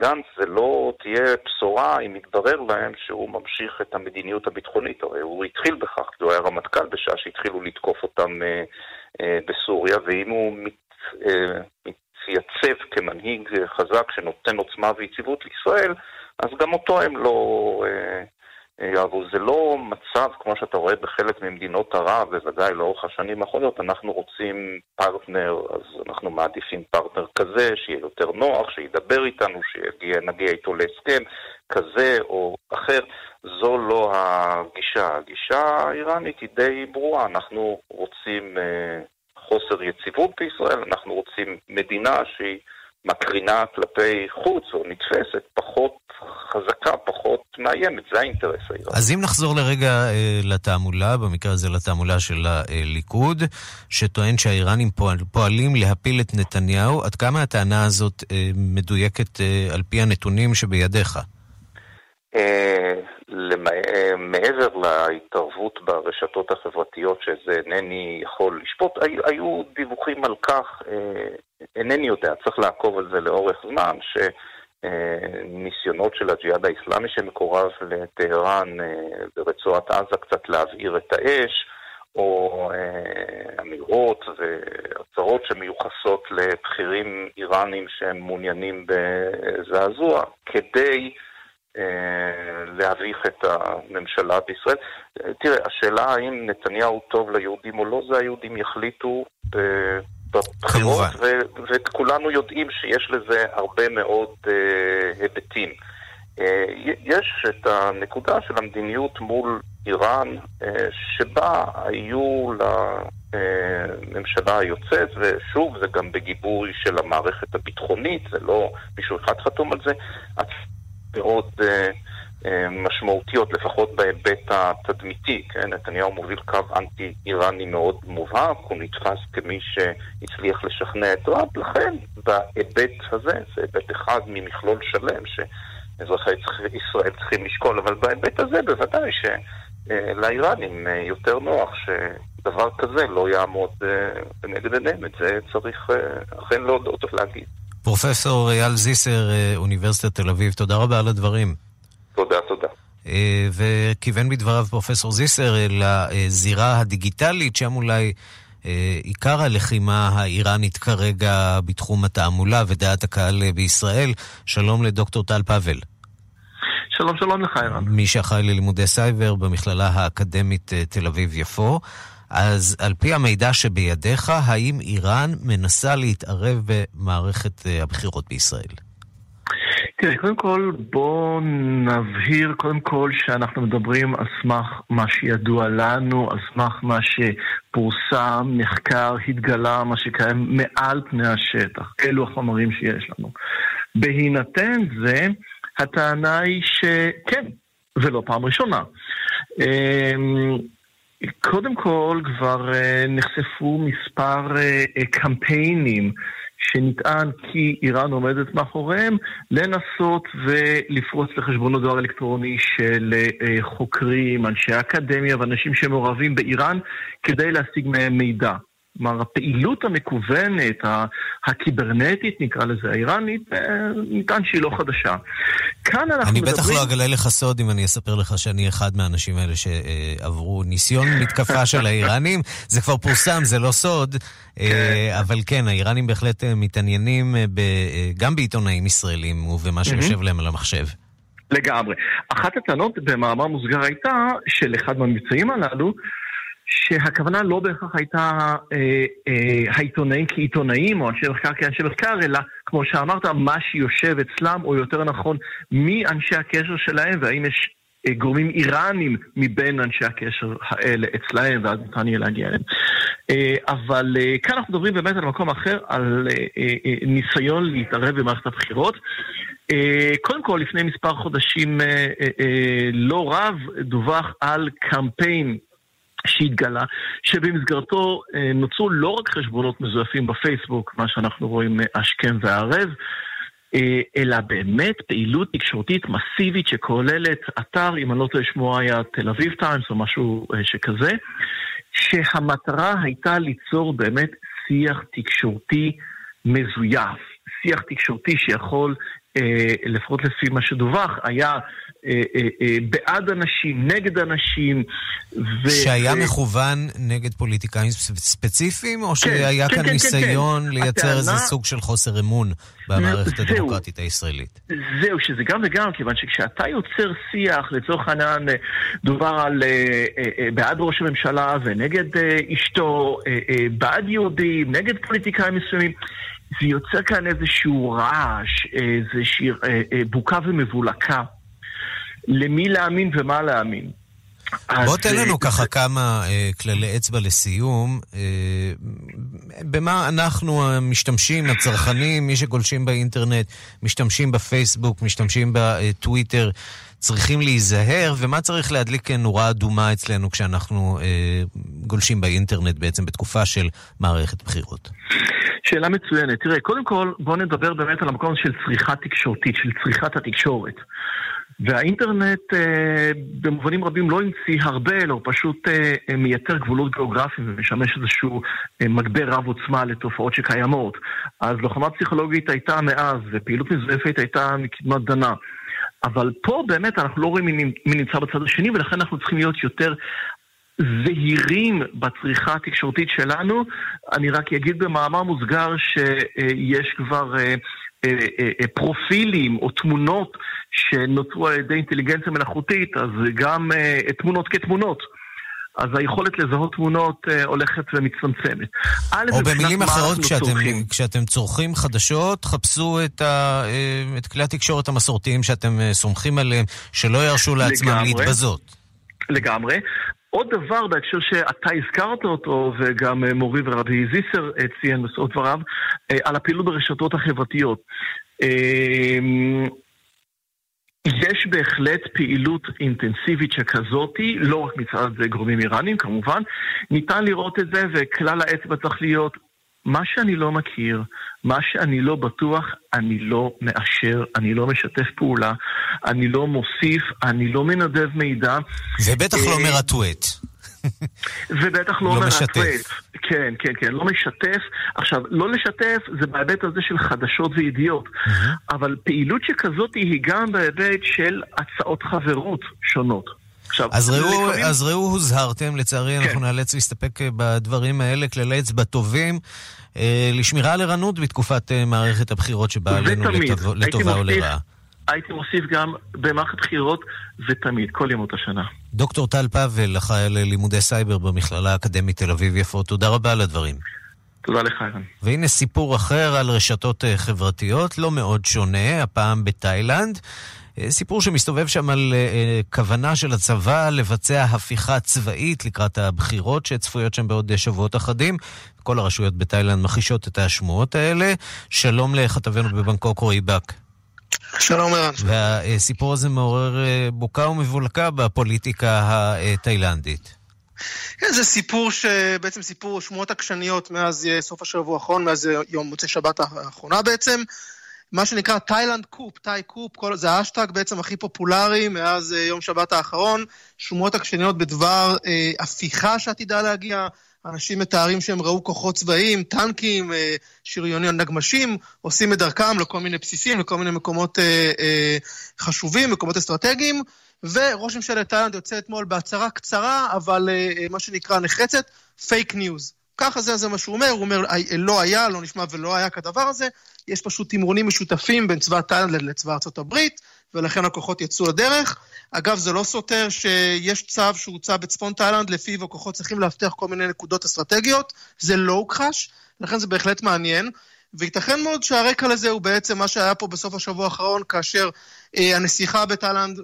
גנץ זה לא תהיה בשורה אם יתברר להם שהוא ממשיך את המדיניות הביטחונית. הרי הוא התחיל בכך, כי הוא היה רמטכ"ל בשעה שהתחילו לתקוף אותם בסוריה, ואם הוא מת, מתייצב כמנהיג חזק שנותן עוצמה ויציבות לישראל, אז גם אותו הם לא אה, אה, יאהבו. זה לא מצב כמו שאתה רואה בחלק ממדינות ערב, בוודאי לאורך השנים האחרונות, אנחנו רוצים פרטנר, אז אנחנו מעדיפים פרטנר כזה, שיהיה יותר נוח, שידבר איתנו, שנגיע איתו להסכם כזה או אחר. זו לא הגישה. הגישה האיראנית היא די ברורה, אנחנו רוצים... אה, חוסר יציבות בישראל, אנחנו רוצים מדינה שהיא מקרינה כלפי חוץ או נתפסת פחות חזקה, פחות מאיימת, זה האינטרס האיראני. אז אם נחזור לרגע אה, לתעמולה, במקרה הזה לתעמולה של הליכוד, שטוען שהאיראנים פועל, פועלים להפיל את נתניהו, עד כמה הטענה הזאת אה, מדויקת אה, על פי הנתונים שבידיך? אה, מעבר להתערבות ברשתות החברתיות, שזה אינני יכול לשפוט, היו דיווחים על כך, אה, אינני יודע, צריך לעקוב על זה לאורך זמן, שניסיונות של הג'יהאד האיסלאמי שמקורב לטהרן ברצועת עזה קצת להבעיר את האש, או אה, אמירות והצהרות שמיוחסות לבכירים איראנים שהם מעוניינים בזעזוע, כדי אה, להביך את הממשלה בישראל. תראה, השאלה האם נתניהו טוב ליהודים או לא, זה היהודים יחליטו בבחירות, וכולנו יודעים שיש לזה הרבה מאוד אה, היבטים. אה, יש את הנקודה של המדיניות מול איראן, אה, שבה היו לממשלה היוצאת, ושוב, זה גם בגיבוי של המערכת הביטחונית, זה לא מישהו אחד חתום על זה, מאוד אה, משמעותיות, לפחות בהיבט התדמיתי, כן? נתניהו מוביל קו אנטי-איראני מאוד מובהק, הוא נתפס כמי שהצליח לשכנע את טראמפ, לכן בהיבט הזה, זה היבט אחד ממכלול שלם, ש... אזרחי ישראל צריכים לשקול, אבל בהיבט הזה בוודאי שלאיראנים אה, יותר נוח שדבר כזה לא יעמוד בנגד עיניהם, את זה צריך אה, אכן להודות ולהגיד. פרופסור אייל זיסר, אה, אוניברסיטת תל אביב, תודה רבה על הדברים. תודה, תודה. וכיוון בדבריו פרופסור זיסר לזירה הדיגיטלית, שם אולי עיקר הלחימה האיראנית כרגע בתחום התעמולה ודעת הקהל בישראל. שלום לדוקטור טל פאבל. שלום שלום לך, ערן. מי שאחראי ללימודי סייבר במכללה האקדמית אה, תל אביב-יפו. אז על פי המידע שבידיך, האם איראן מנסה להתערב במערכת אה, הבחירות בישראל? תראה, קודם כל בואו נבהיר קודם כל שאנחנו מדברים על סמך מה שידוע לנו, על סמך מה שפורסם, נחקר, התגלה, מה שקיים מעל פני השטח. אלו החומרים שיש לנו. בהינתן זה, הטענה היא שכן, ולא פעם ראשונה. קודם כל כבר אה, נחשפו מספר אה, קמפיינים שנטען כי איראן עומדת מאחוריהם, לנסות ולפרוץ לחשבונות דואר אלקטרוני של אה, חוקרים, אנשי אקדמיה ואנשים שמעורבים באיראן כדי להשיג מהם מידע. כלומר, הפעילות המקוונת, הקיברנטית, נקרא לזה, האיראנית, אה, ניתן שהיא לא חדשה. כאן אנחנו אני מדברים... אני בטח לא אגלה לך סוד אם אני אספר לך שאני אחד מהאנשים האלה שעברו ניסיון מתקפה *laughs* של האיראנים. זה כבר פורסם, זה לא סוד, אה, כן. אבל כן, האיראנים בהחלט אה, מתעניינים ב, גם בעיתונאים ישראלים ובמה שיושב להם על המחשב. לגמרי. אחת הטענות במאמר מוסגר הייתה של אחד מהמבצעים הללו, שהכוונה לא בהכרח הייתה אה, אה, העיתונאים כעיתונאים או אנשי מחקר כאנשי מחקר, אלא כמו שאמרת, מה שיושב אצלם, או יותר נכון, מי אנשי הקשר שלהם, והאם יש אה, גורמים איראנים מבין אנשי הקשר האלה אצלהם, ואז ניתן יהיה להגיע אליהם. אה, אבל אה, כאן אנחנו מדברים באמת על מקום אחר, על אה, אה, אה, ניסיון להתערב במערכת הבחירות. אה, קודם כל, לפני מספר חודשים אה, אה, לא רב, דווח על קמפיין שהתגלה, שבמסגרתו אה, נוצרו לא רק חשבונות מזויפים בפייסבוק, מה שאנחנו רואים אה, השכם והערב, אה, אלא באמת פעילות תקשורתית מסיבית שכוללת אתר, אם אני לא טועה שמו היה תל אביב טיימס או משהו שכזה, שהמטרה הייתה ליצור באמת שיח תקשורתי מזויף, שיח תקשורתי שיכול, לפחות לפי מה שדווח, היה אה, אה, אה, בעד אנשים, נגד אנשים. ו... שהיה מכוון נגד פוליטיקאים ספציפיים, או כן, שהיה כן, כאן כן, ניסיון כן, כן. לייצר הטענה... איזה סוג של חוסר אמון במערכת זהו, הדמוקרטית הישראלית? זהו, שזה גם וגם, כיוון שכשאתה יוצר שיח, לצורך העניין דובר על בעד ראש הממשלה ונגד אשתו, בעד יהודים, נגד פוליטיקאים מסוימים, זה יוצר כאן איזשהו רעש, איזושהי בוקה ומבולקה. למי להאמין ומה להאמין. בוא תן לנו ככה כמה אה, כללי אצבע לסיום. אה, במה אנחנו המשתמשים, הצרכנים, מי שגולשים באינטרנט, משתמשים בפייסבוק, משתמשים בטוויטר, צריכים להיזהר, ומה צריך להדליק נורה אדומה אצלנו כשאנחנו אה, גולשים באינטרנט בעצם בתקופה של מערכת בחירות? שאלה מצוינת. תראה, קודם כל, בואו נדבר באמת על המקום של צריכה תקשורתית, של צריכת התקשורת. והאינטרנט אה, במובנים רבים לא המציא הרבה, אלא הוא פשוט אה, אה, מייצר גבולות גיאוגרפיים ומשמש איזשהו אה, מגבר רב עוצמה לתופעות שקיימות. אז לוחמה פסיכולוגית הייתה מאז, ופעילות מזויפת הייתה מקדמת דנה. אבל פה באמת אנחנו לא רואים מי נמצא בצד השני, ולכן אנחנו צריכים להיות יותר זהירים בצריכה התקשורתית שלנו. אני רק אגיד במאמר מוסגר שיש כבר אה, אה, אה, פרופילים או תמונות שנוצרו על ידי אינטליגנציה מלאכותית, אז גם תמונות כתמונות. אז היכולת לזהות תמונות הולכת ומצטמצמת. או במילים אחרות, כשאתם, כשאתם צורכים חדשות, חפשו את, ה, את כלי התקשורת המסורתיים שאתם סומכים עליהם, שלא ירשו לעצמם לגמרי, להתבזות. לגמרי. עוד דבר בהקשר שאתה הזכרת אותו, וגם מורי ורבי זיסר ציין בסוף דבריו, על הפעילות ברשתות החברתיות. יש בהחלט פעילות אינטנסיבית שכזאתי, לא רק מצד גורמים איראנים כמובן, ניתן לראות את זה וכלל האצבע צריך להיות מה שאני לא מכיר, מה שאני לא בטוח, אני לא מאשר, אני לא משתף פעולה, אני לא מוסיף, אני לא מנדב מידע. ובטח לא אה, מרטווט. ובטח לא, לא משתף. כן, כן, כן, לא משתף. עכשיו, לא לשתף זה בהיבט הזה של חדשות וידיעות, mm-hmm. אבל פעילות שכזאת היא גם בהיבט של הצעות חברות שונות. עכשיו, אז ראו, לפעמים... אז ראו, הוזהרתם, לצערי כן. אנחנו נאלץ להסתפק אה, בדברים האלה, כללי אצבע טובים, אה, לשמירה על ערנות בתקופת אה, מערכת הבחירות שבאה עלינו לטובה או לרעה. הייתי מוסיף גם במערכת בחירות ותמיד, כל ימות השנה. דוקטור טל פאבל, אחראי ללימודי סייבר במכללה האקדמית תל אביב-יפו, תודה רבה על הדברים. תודה לך, אילן. והנה סיפור אחר על רשתות אה, חברתיות, לא מאוד שונה, הפעם בתאילנד. אה, סיפור שמסתובב שם על uh, כוונה של הצבא לבצע הפיכה צבאית לקראת הבחירות שצפויות שם בעוד שבועות אחדים. כל הרשויות בתאילנד מכחישות את השמועות האלה. שלום לכתבנו בבנקוק רועי באק. שלום ערן. והסיפור הזה מעורר אה, בוקה ומבולקה בפוליטיקה התאילנדית. כן, זה סיפור שבעצם סיפור שמועות עקשניות מאז אה, סוף השבוע האחרון, מאז אה, יום מוצאי שבת האחרונה בעצם. מה שנקרא תאילנד קופ, תאי קופ, כל, זה האשטג בעצם הכי פופולרי מאז יום שבת האחרון. שמועות עקשניות בדבר אה, הפיכה שעתידה להגיע, אנשים מתארים שהם ראו כוחות צבאיים, טנקים, אה, שריונים, נגמשים, עושים את דרכם לכל מיני בסיסים, לכל מיני מקומות אה, אה, חשובים, מקומות אסטרטגיים, וראש ממשלת תאילנד יוצא אתמול בהצהרה קצרה, אבל מה שנקרא נחרצת, fake news. ככה זה, זה מה שהוא אומר, הוא אומר, לא היה, לא נשמע ולא היה כדבר הזה, יש פשוט תמרונים משותפים בין צבא תאילנד לצבא ארצות הברית, ולכן הכוחות יצאו לדרך. אגב, זה לא סותר שיש צו שהוצא בצפון תאילנד, לפיו הכוחות צריכים להבטיח כל מיני נקודות אסטרטגיות, זה לא הוכחש, לכן זה בהחלט מעניין. וייתכן מאוד שהרקע לזה הוא בעצם מה שהיה פה בסוף השבוע האחרון, כאשר אה, הנסיכה בתאילנד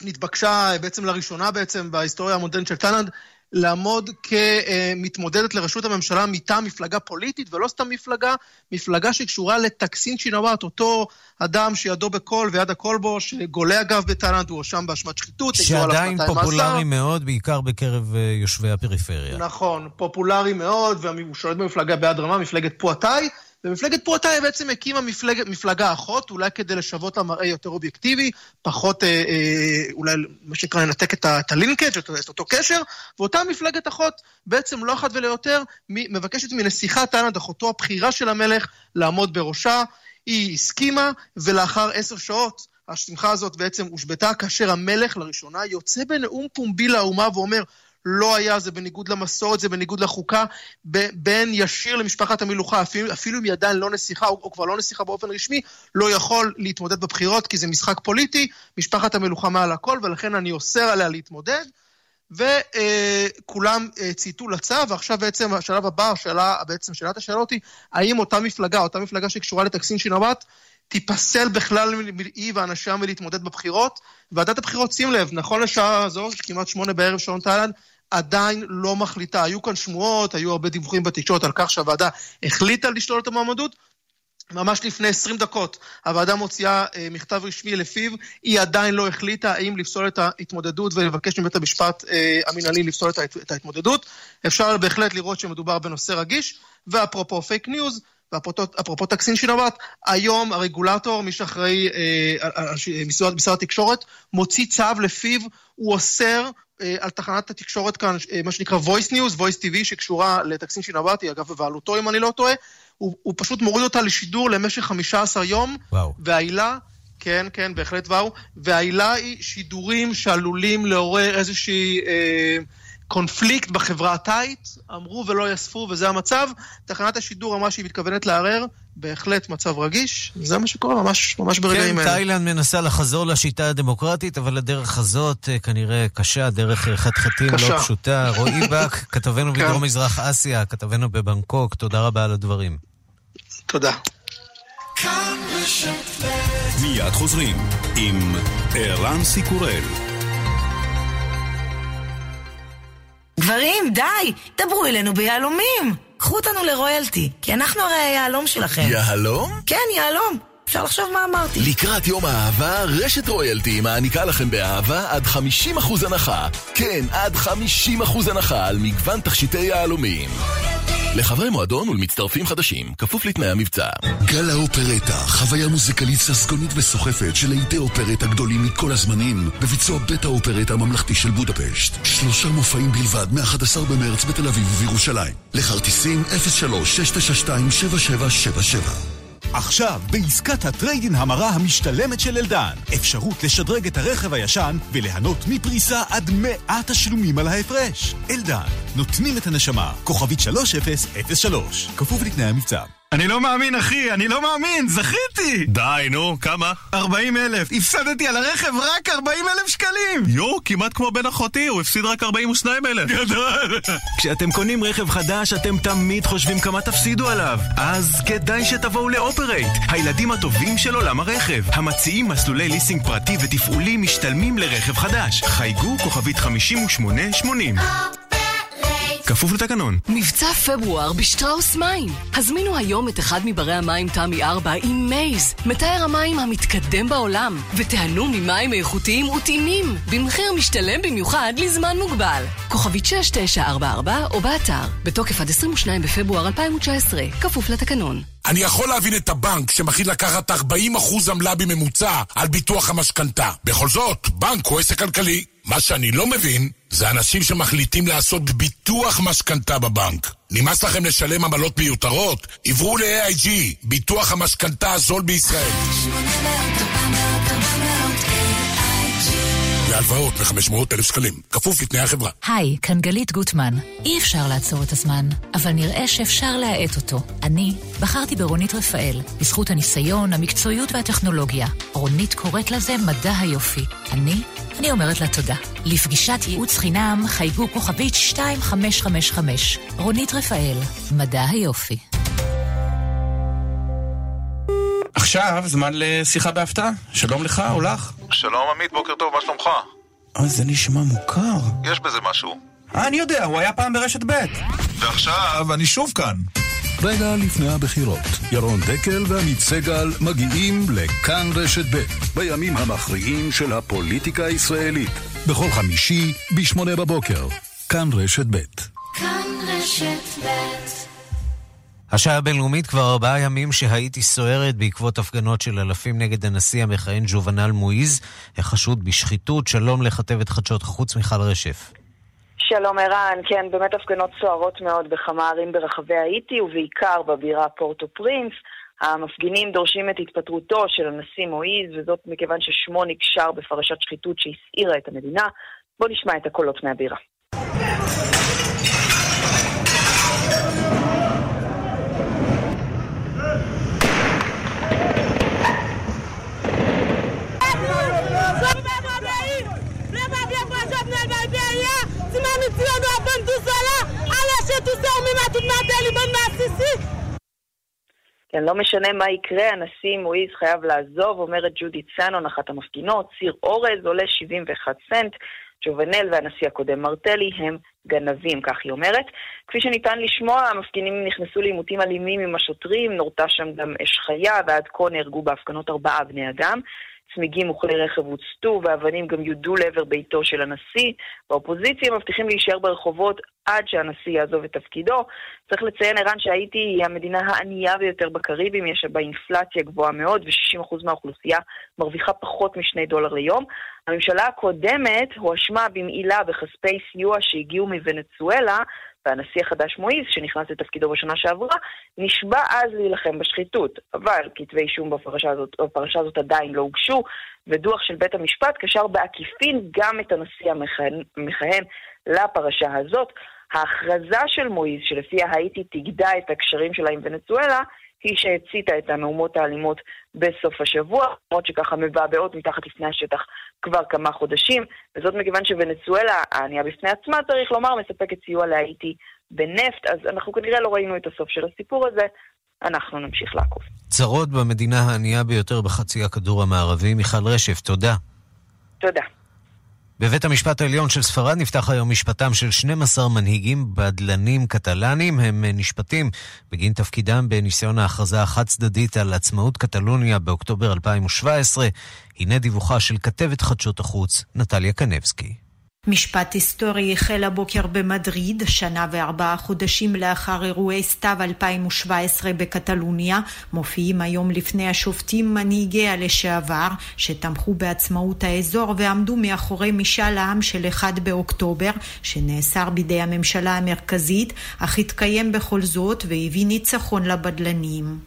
נתבקשה בעצם לראשונה בעצם בהיסטוריה המודרנית של תאילנד לעמוד כמתמודדת לראשות הממשלה מטעם מפלגה פוליטית, ולא סתם מפלגה, מפלגה שקשורה לטקסין שינוואט, אותו אדם שידו בקול ויד הכל בו, שגולה אגב בתאילנד, הוא הואשם באשמת שחיתות. שעדיין פופולרי מאוד, בעיקר בקרב אה, יושבי הפריפריה. נכון, פופולרי מאוד, והוא שולט במפלגה ביד רמה, מפלגת פועטאי. ומפלגת פורטאי בעצם הקימה מפלג, מפלגה אחות, אולי כדי לשוות לה מראה יותר אובייקטיבי, פחות, אה, אה, אולי מה שנקרא לנתק את, הלינקג', את, את אותו קשר, ואותה מפלגת אחות בעצם לא אחת ולא יותר, מבקשת מנסיכת תאילנד, אחותו הבכירה של המלך, לעמוד בראשה. היא הסכימה, ולאחר עשר שעות השמחה הזאת בעצם הושבתה, כאשר המלך לראשונה יוצא בנאום פומבי לאומה ואומר, לא היה, זה בניגוד למסורת, זה בניגוד לחוקה, בין ישיר למשפחת המלוכה, אפילו, אפילו אם היא עדיין לא נסיכה, או, או כבר לא נסיכה באופן רשמי, לא יכול להתמודד בבחירות, כי זה משחק פוליטי, משפחת המלוכה מעל הכל, ולכן אני אוסר עליה להתמודד. וכולם אה, צייתו לצו, ועכשיו בעצם השלב הבא, השאלה, בעצם שאלת השאלות היא, האם אותה מפלגה, אותה מפלגה שקשורה לטקסין שינוואט, תיפסל בכלל היא ואנשיה מלהתמודד בבחירות. ועדת הבחירות, שים לב, נכון לשעה הזו, כמעט שמונה בערב שעון תאילנד, עדיין לא מחליטה. היו כאן שמועות, היו הרבה דיווחים בתקשורת על כך שהוועדה החליטה לשלול את המועמדות. ממש לפני 20 דקות הוועדה מוציאה אה, מכתב רשמי לפיו, היא עדיין לא החליטה האם לפסול את ההתמודדות ולבקש מבית המשפט אה, המינהלי לפסול את, ההת, את ההתמודדות. אפשר בהחלט לראות שמדובר בנושא רגיש, ואפרופו fake news, ואפרופו טקסין שינוואט, היום הרגולטור, מי שאחראי אה, משרד, משרד התקשורת, מוציא צו לפיו הוא אוסר אה, על תחנת התקשורת כאן, אה, מה שנקרא voice news, voice TV, שקשורה לטקסין שינוואט, היא אגב בבעלותו אם אני לא טועה, הוא, הוא פשוט מוריד אותה לשידור למשך 15 יום, וואו. והעילה... כן, כן, בהחלט וואו. והעילה היא שידורים שעלולים לעורר איזושהי אה, קונפליקט בחברה התאית, אמרו ולא יספו, וזה המצב. תחנת השידור אמרה שהיא מתכוונת לערער, בהחלט מצב רגיש, זה מה שקורה ממש, ממש ברגעים כן, האלה. תאילנד מנסה לחזור לשיטה הדמוקרטית, אבל הדרך הזאת אה, כנראה קשה, דרך אה, חתחתים לא. פשוטה. רועי *laughs* בק, כתבנו כן. בדרום מזרח אסיה, כתבנו בבנקוק, תודה רבה על הדברים. תודה. מיד חוזרים עם ערן סיקורל. גברים, די! דברו אלינו ביהלומים! קחו אותנו לרויאלטי, כי אנחנו הרי היהלום שלכם. יהלום? כן, יהלום. אפשר לחשוב מה אמרתי. לקראת יום האהבה, רשת רויאלטי מעניקה לכם באהבה עד 50% הנחה. כן, עד 50% הנחה על מגוון תכשיטי יהלומים. לחברי מועדון ולמצטרפים חדשים, כפוף לתנאי המבצע. גל האופרטה, חוויה מוזיקלית ססגונית וסוחפת של לעיתי אופרטה גדולים מכל הזמנים, בביצוע בית האופרטה הממלכתי של בודפשט. שלושה מופעים בלבד, מ-11 במרץ בתל אביב ובירושלים. לכרטיסים 03-692-7777 עכשיו, בעסקת הטריידין המרה המשתלמת של אלדן, אפשרות לשדרג את הרכב הישן וליהנות מפריסה עד 100 תשלומים על ההפרש. אלדן, נותנים את הנשמה, כוכבית 3003, כפוף לתנאי המבצע. אני לא מאמין, אחי, אני לא מאמין, זכיתי! די, נו, כמה? 40 אלף, הפסדתי על הרכב רק 40 אלף שקלים! יואו, כמעט כמו בן אחותי, הוא הפסיד רק 42 אלף. גדול! כשאתם קונים רכב חדש, אתם תמיד חושבים כמה תפסידו עליו. אז כדאי שתבואו לאופרייט, הילדים הטובים של עולם הרכב. המציעים מסלולי ליסינג פרטי ותפעולי משתלמים לרכב חדש. חייגו כוכבית 5880. כפוף לתקנון. מבצע פברואר בשטראוס מים. הזמינו היום את אחד מברי המים תמי 4 עם MAZE, מטהר המים המתקדם בעולם, ותיהנו ממים איכותיים וטעימים, במחיר משתלם במיוחד לזמן מוגבל. כוכבית 6944 או באתר, בתוקף עד 22 בפברואר 2019, כפוף לתקנון. אני יכול להבין את הבנק שמחליט לקחת 40% עמלה בממוצע על ביטוח המשכנתה. בכל זאת, בנק הוא עסק כלכלי. מה שאני לא מבין, זה אנשים שמחליטים לעשות ביטוח משכנתה בבנק. נמאס לכם לשלם עמלות מיותרות? עברו ל-AIG, ביטוח המשכנתה הזול בישראל. להלוואות מ-500 אלף שקלים, כפוף לתנאי החברה. היי, כאן גלית גוטמן. אי אפשר לעצור את הזמן, אבל נראה שאפשר להאט אותו. אני בחרתי ברונית רפאל, בזכות הניסיון, המקצועיות והטכנולוגיה. רונית קוראת לזה מדע היופי. אני? אני אומרת לה תודה. לפגישת ייעוץ חינם חייגו כוכבית 2555. רונית רפאל, מדע היופי. עכשיו זמן לשיחה בהפתעה. שלום לך או לך. שלום עמית, בוקר טוב, מה שלומך? אה, זה נשמע מוכר. יש בזה משהו. אה, אני יודע, הוא היה פעם ברשת ב'. ועכשיו אני שוב כאן. רגע לפני הבחירות, ירון דקל ועמית סגל מגיעים לכאן רשת ב' בימים המכריעים של הפוליטיקה הישראלית. בכל חמישי, בשמונה בבוקר. כאן רשת ב'. כאן רשת ב' השעה הבינלאומית כבר ארבעה ימים שהאיטי סוערת בעקבות הפגנות של אלפים נגד הנשיא המכהן ג'ובנל מואיז, החשוד בשחיתות. שלום לכתבת חדשות החוץ מיכל רשף. שלום ערן, כן, באמת הפגנות סוערות מאוד בכמה ערים ברחבי האיטי ובעיקר בבירה פורטו פרינס. המפגינים דורשים את התפטרותו של הנשיא מואיז, וזאת מכיוון ששמו נקשר בפרשת שחיתות שהסעירה את המדינה. בואו נשמע את הקולות מהבירה. כן, לא משנה מה יקרה, הנשיא מואיז חייב לעזוב, אומרת ג'ודי צאנון, אחת המפגינות. ציר אורז עולה 71 סנט. ג'ובנל והנשיא הקודם מרטלי הם גנבים, כך היא אומרת. כפי שניתן לשמוע, המפגינים נכנסו לעימותים אלימים עם השוטרים, נורתה שם גם אש חיה, ועד כה נהרגו בהפגנות ארבעה בני אדם. צמיגים וכלי רכב הוצתו, ואבנים גם יודו לעבר ביתו של הנשיא. באופוזיציה מבטיחים להישאר ברחובות עד שהנשיא יעזוב את תפקידו. צריך לציין, ערן, שהאיטי היא המדינה הענייה ביותר בקריבים, יש בה אינפלציה גבוהה מאוד, ו-60% מהאוכלוסייה מרוויחה פחות משני דולר ליום. הממשלה הקודמת הואשמה במעילה בכספי סיוע שהגיעו מוונצואלה, והנשיא החדש מועיז, שנכנס לתפקידו בשנה שעברה, נשבע אז להילחם בשחיתות. אבל כתבי אישום בפרשה הזאת, בפרשה הזאת עדיין לא הוגשו, ודוח של בית המשפט קשר בעקיפין גם את הנשיא המכהן, לפרשה הזאת. ההכרזה של מועיז, שלפיה האיטי תגדע את הקשרים שלה עם ונצואלה, היא שהציתה את המהומות האלימות בסוף השבוע, למרות שככה מבעבעות מתחת לפני השטח כבר כמה חודשים, וזאת מכיוון שוונצואלה, הענייה בפני עצמה, צריך לומר, מספקת סיוע להאיטי בנפט, אז אנחנו כנראה לא ראינו את הסוף של הסיפור הזה, אנחנו נמשיך לעקוב. צרות במדינה הענייה ביותר בחצי הכדור המערבי. מיכל רשף, תודה. תודה. בבית המשפט העליון של ספרד נפתח היום משפטם של 12 מנהיגים בדלנים קטלנים. הם נשפטים בגין תפקידם בניסיון ההכרזה החד-צדדית על עצמאות קטלוניה באוקטובר 2017. הנה דיווחה של כתבת חדשות החוץ, נטליה קנבסקי. משפט היסטורי החל הבוקר במדריד, שנה וארבעה חודשים לאחר אירועי סתיו 2017 בקטלוניה, מופיעים היום לפני השופטים מנהיגיה לשעבר, שתמכו בעצמאות האזור ועמדו מאחורי משאל העם של 1 באוקטובר, שנאסר בידי הממשלה המרכזית, אך התקיים בכל זאת והביא ניצחון לבדלנים.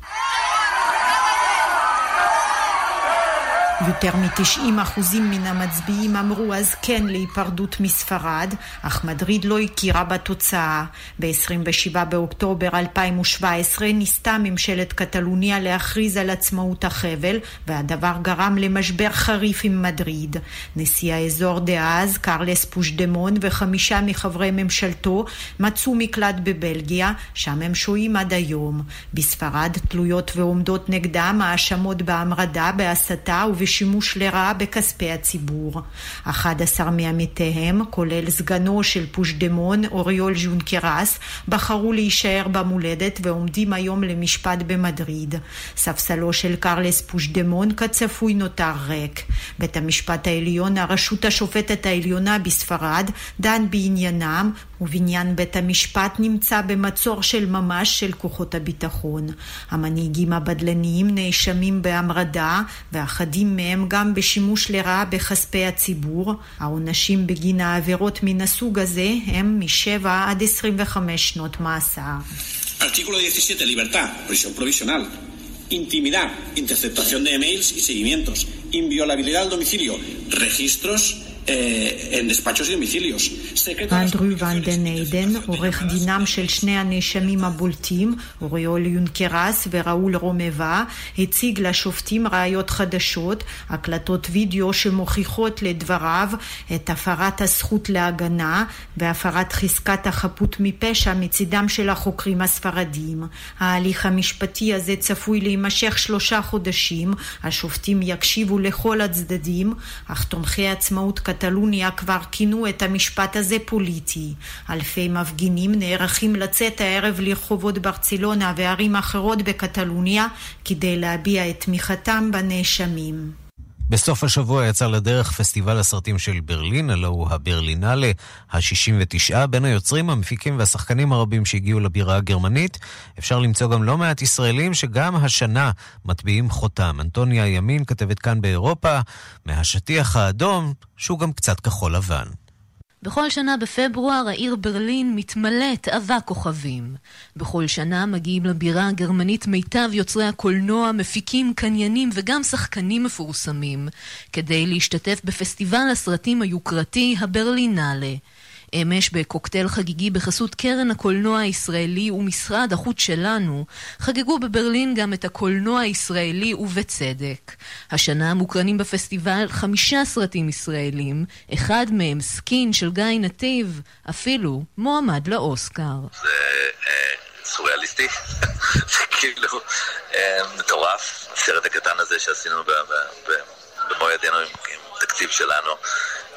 יותר מ-90% מן המצביעים אמרו אז כן להיפרדות מספרד, אך מדריד לא הכירה בתוצאה. ב-27 באוקטובר 2017 ניסתה ממשלת קטלוניה להכריז על עצמאות החבל, והדבר גרם למשבר חריף עם מדריד. נשיא האזור דאז, קרלס פושדמון וחמישה מחברי ממשלתו מצאו מקלט בבלגיה, שם הם שוהים עד היום. בספרד תלויות ועומדות נגדם האשמות בהמרדה, בהסתה וב... ושימוש לרעה בכספי הציבור. 11 מעמיתיהם, כולל סגנו של פושדמון, אוריול ז'ונקרס, בחרו להישאר במולדת ועומדים היום למשפט במדריד. ספסלו של קרלס פושדמון כצפוי נותר ריק. בית המשפט העליון, הרשות השופטת העליונה בספרד, דן בעניינם, ובניין בית המשפט נמצא במצור של ממש של כוחות הביטחון. המנהיגים הבדלניים נאשמים בהמרדה, ואחדים מהם גם בשימוש לרעה בכספי הציבור. העונשים בגין העבירות מן הסוג הזה הם משבע עד 25 שנות מאסר. Artículo 17. Libertad. Prisión provisional. Intimidad. Interceptación de emails y seguimientos. Inviolabilidad al en despachos y domicilios. אנדרו ון דן איידן, עורך דינם של שני הנאשמים הבולטים, אוריול יונקרס וראול רומבה, הציג לשופטים ראיות חדשות, הקלטות וידאו שמוכיחות לדבריו את הפרת הזכות להגנה והפרת חזקת החפות מפשע מצידם של החוקרים הספרדים. ההליך המשפטי הזה צפוי להימשך שלושה חודשים, השופטים יקשיבו לכל הצדדים, אך תומכי עצמאות קטלוניה כבר כינו את המשפט הזה פוליטי. אלפי מפגינים נערכים לצאת הערב לרחובות ברצלונה וערים אחרות בקטלוניה כדי להביע את תמיכתם בנאשמים. בסוף השבוע יצא לדרך פסטיבל הסרטים של ברלין, הלא הוא הברלינלה ה-69. בין היוצרים, המפיקים והשחקנים הרבים שהגיעו לבירה הגרמנית, אפשר למצוא גם לא מעט ישראלים שגם השנה מטביעים חותם. אנטוניה ימין כתבת כאן באירופה, מהשטיח האדום, שהוא גם קצת כחול לבן. בכל שנה בפברואר העיר ברלין מתמלאת תאווה כוכבים. בכל שנה מגיעים לבירה הגרמנית מיטב יוצרי הקולנוע, מפיקים, קניינים וגם שחקנים מפורסמים, כדי להשתתף בפסטיבל הסרטים היוקרתי הברלינלה. אמש בקוקטייל חגיגי בחסות קרן הקולנוע הישראלי ומשרד החוץ שלנו, חגגו בברלין גם את הקולנוע הישראלי ובצדק. השנה מוקרנים בפסטיבל חמישה סרטים ישראלים, אחד מהם Skin של גיא נתיב, אפילו מועמד לאוסקר. זה אה, סוריאליסטי, *laughs* זה כאילו אה, מטורף, הסרט הקטן הזה שעשינו במו ידינו עם, תקציב שלנו.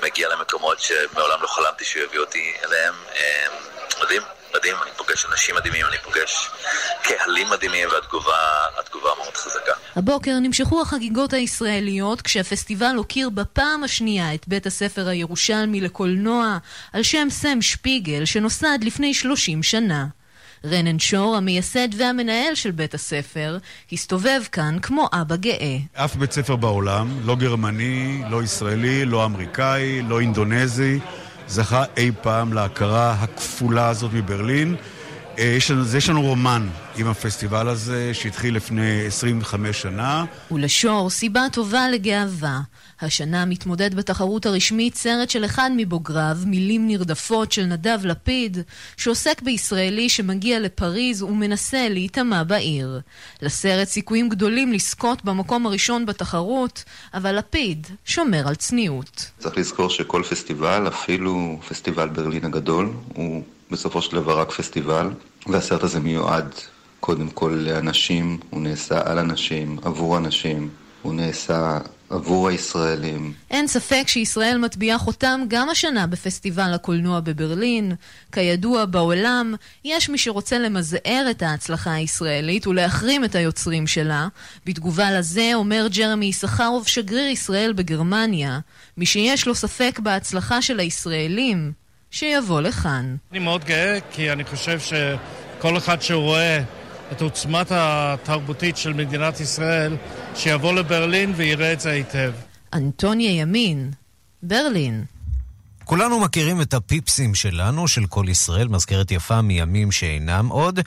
מגיע למקומות שמעולם לא חלמתי שהוא יביא אותי אליהם. מדהים, מדהים, אני פוגש אנשים מדהימים, אני פוגש קהלים מדהימים, והתגובה התגובה מאוד חזקה. הבוקר נמשכו החגיגות הישראליות כשהפסטיבל הוקיר בפעם השנייה את בית הספר הירושלמי לקולנוע על שם סם שפיגל שנוסד לפני 30 שנה. רנן שור, המייסד והמנהל של בית הספר, הסתובב כאן כמו אבא גאה. אף בית ספר בעולם, לא גרמני, לא ישראלי, לא אמריקאי, לא אינדונזי, זכה אי פעם להכרה הכפולה הזאת מברלין. אה, יש לנו, יש לנו רומן עם הפסטיבל הזה שהתחיל לפני 25 שנה. ולשור סיבה טובה לגאווה. השנה מתמודד בתחרות הרשמית סרט של אחד מבוגריו, מילים נרדפות של נדב לפיד, שעוסק בישראלי שמגיע לפריז ומנסה להיטמע בעיר. לסרט סיכויים גדולים לזכות במקום הראשון בתחרות, אבל לפיד שומר על צניעות. צריך לזכור שכל פסטיבל, אפילו פסטיבל ברלין הגדול, הוא בסופו של דבר רק פסטיבל, והסרט הזה מיועד קודם כל לאנשים, הוא נעשה על אנשים, עבור אנשים, הוא נעשה עבור הישראלים. אין ספק שישראל מטביעה חותם גם השנה בפסטיבל הקולנוע בברלין. כידוע, בעולם יש מי שרוצה למזער את ההצלחה הישראלית ולהחרים את היוצרים שלה. בתגובה לזה אומר ג'רמי יששכרוב, שגריר ישראל בגרמניה, מי שיש לו ספק בהצלחה של הישראלים, שיבוא לכאן. אני מאוד גאה כי אני חושב שכל אחד שרואה את עוצמת התרבותית של מדינת ישראל, שיבוא לברלין ויראה את זה היטב. אנטוניה ימין, ברלין. כולנו מכירים את הפיפסים שלנו, של כל ישראל, מזכרת יפה מימים שאינם עוד,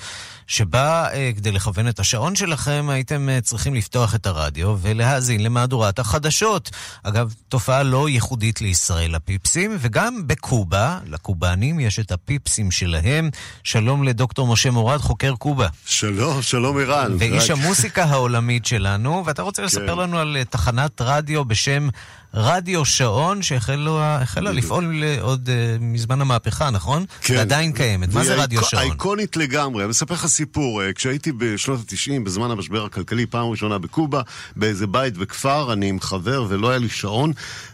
שבה אה, כדי לכוון את השעון שלכם הייתם אה, צריכים לפתוח את הרדיו ולהאזין למהדורת החדשות. אגב, תופעה לא ייחודית לישראל, הפיפסים, וגם בקובה, לקובנים יש את הפיפסים שלהם. שלום לדוקטור משה מורד, חוקר קובה. שלום, שלום ערן. ואיש רק... המוסיקה העולמית שלנו, ואתה רוצה לספר כן. לנו על אה, תחנת רדיו בשם... רדיו שעון שהחלה לפעול עוד uh, מזמן המהפכה, נכון? כן. ועדיין קיימת. מה זה רדיו שעון? אייקונית לגמרי. אני אספר לך סיפור. אה, כשהייתי בשנות ה-90, בזמן המשבר הכלכלי, פעם ראשונה בקובה, באיזה בית בכפר, אני עם חבר ולא היה לי שעון,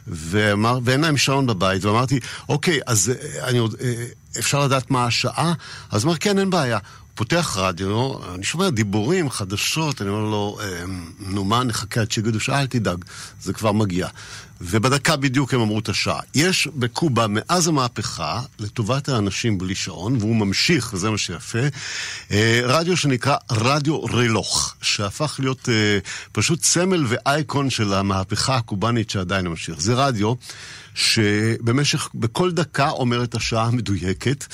ואמר, ואין להם שעון בבית, ואמרתי, אוקיי, אז אה, אני, אפשר לדעת מה השעה? אז אמר, כן, אין בעיה. פותח רדיו, אני שומע דיבורים, חדשות, אני אומר לו, נו מה, נחכה עד שיגידו שעה, אל תדאג, זה כבר מגיע. ובדקה בדיוק הם אמרו את השעה. יש בקובה, מאז המהפכה, לטובת האנשים בלי שעון, והוא ממשיך, וזה מה שיפה, אה, רדיו שנקרא רדיו רלוך, שהפך להיות אה, פשוט סמל ואייקון של המהפכה הקובאנית שעדיין ממשיך. זה רדיו שבמשך, בכל דקה אומר את השעה המדויקת.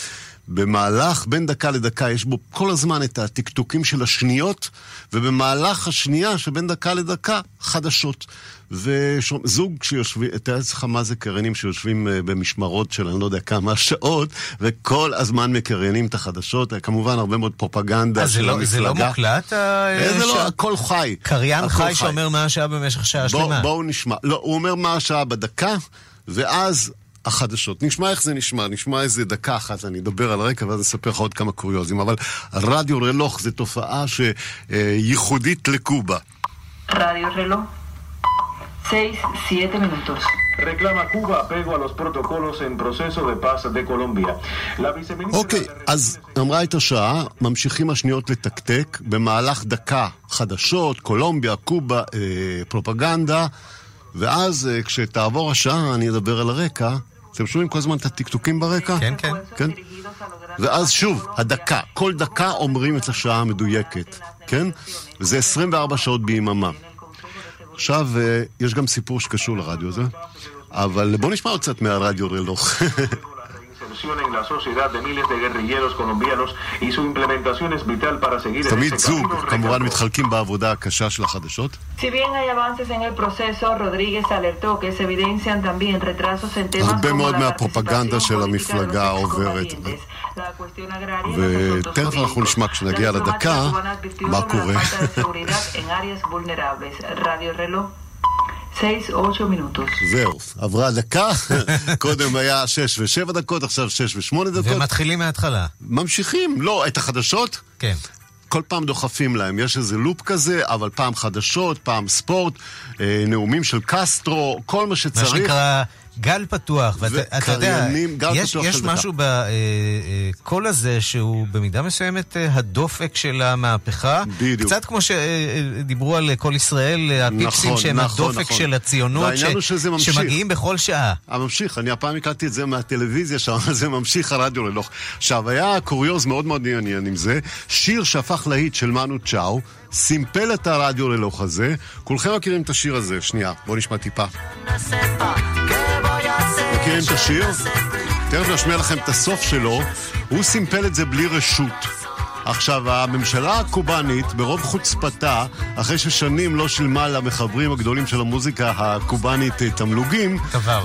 במהלך בין דקה לדקה יש בו כל הזמן את הטקטוקים של השניות, ובמהלך השנייה שבין דקה לדקה, חדשות. וזוג שיושבים, תאר לעצמך מה זה קריינים שיושבים אה, במשמרות של אני לא יודע כמה *laughs* שעות, וכל הזמן מקריינים את החדשות, כמובן הרבה מאוד פרופגנדה של לא, המפלגה. זה לא מוקלט? אה, זה לא, הכל חי. קריין חי שאומר מה השעה במשך שעה שלמה. בואו נשמע. לא, הוא אומר מה השעה בדקה, ואז החדשות. נשמע איך זה נשמע, נשמע איזה דקה אחת, אני אדבר על הרקע ואז אספר לך עוד כמה קוריוזים, אבל רדיו רלוך זה תופעה שייחודית לקובה. רדיו רלוך 6, 7 minutos. Reclama Cuba apego a los protocolos en proceso de paz de Colombia. אוקיי, אז אמרה את השעה, ממשיכים השניות לתקתק, במהלך דקה חדשות, קולומביה, קובה, אה, פרופגנדה, ואז אה, כשתעבור השעה אני אדבר על הרקע. אתם שומעים כל הזמן את הטקטוקים ברקע? כן, כן. כן? ואז שוב, הדקה. כל דקה אומרים את השעה המדויקת, כן? וזה 24 שעות ביממה. עכשיו, אה, יש גם סיפור שקשור לרדיו הזה, אבל בואו נשמע עוד קצת מהרדיו רלוך. *laughs* en la sociedad de miles de guerrilleros colombianos y su implementación es vital para seguir תמיד זוג, כמובן מתחלקים בעבודה הקשה של החדשות. Si bien hay avances en el proceso, Rodríguez alertó que se evidencian también retrasos en temas הרבה מאוד מהפרופגנדה של המפלגה עוברת. ותכף אנחנו נשמע כשנגיע לדקה מה קורה. זהו, עברה דקה, *laughs* קודם היה שש ושבע דקות, עכשיו שש ושמונה דקות. ומתחילים מההתחלה. ממשיכים, לא, את החדשות? כן. כל פעם דוחפים להם, יש איזה לופ כזה, אבל פעם חדשות, פעם ספורט, אה, נאומים של קסטרו, כל מה שצריך. מה שנקרא גל פתוח, ואתה יודע, יש, יש משהו בקול הזה שהוא במידה מסוימת אה, הדופק של המהפכה. בדיוק. קצת כמו שדיברו על כל ישראל, הפיפסים נכון, שהם נכון, הדופק נכון. של הציונות, ש... שמגיעים בכל שעה. הממשיך, אני הפעם הקלטתי את זה מהטלוויזיה שם, *laughs* זה ממשיך הרדיו ללוך. עכשיו, היה קוריוז מאוד מאוד עניין עם זה, שיר שהפך להיט של מנו צ'או. סימפל את הרדיו ללוך הזה. כולכם מכירים את השיר הזה. שנייה, בואו נשמע טיפה. מכירים את השיר? תכף נשמיע לכם את הסוף שלו, הוא סימפל את זה בלי רשות. עכשיו, הממשלה הקובאנית, ברוב חוצפתה, אחרי ששנים לא שילמה למחברים הגדולים של המוזיקה הקובאנית אה, תמלוגים,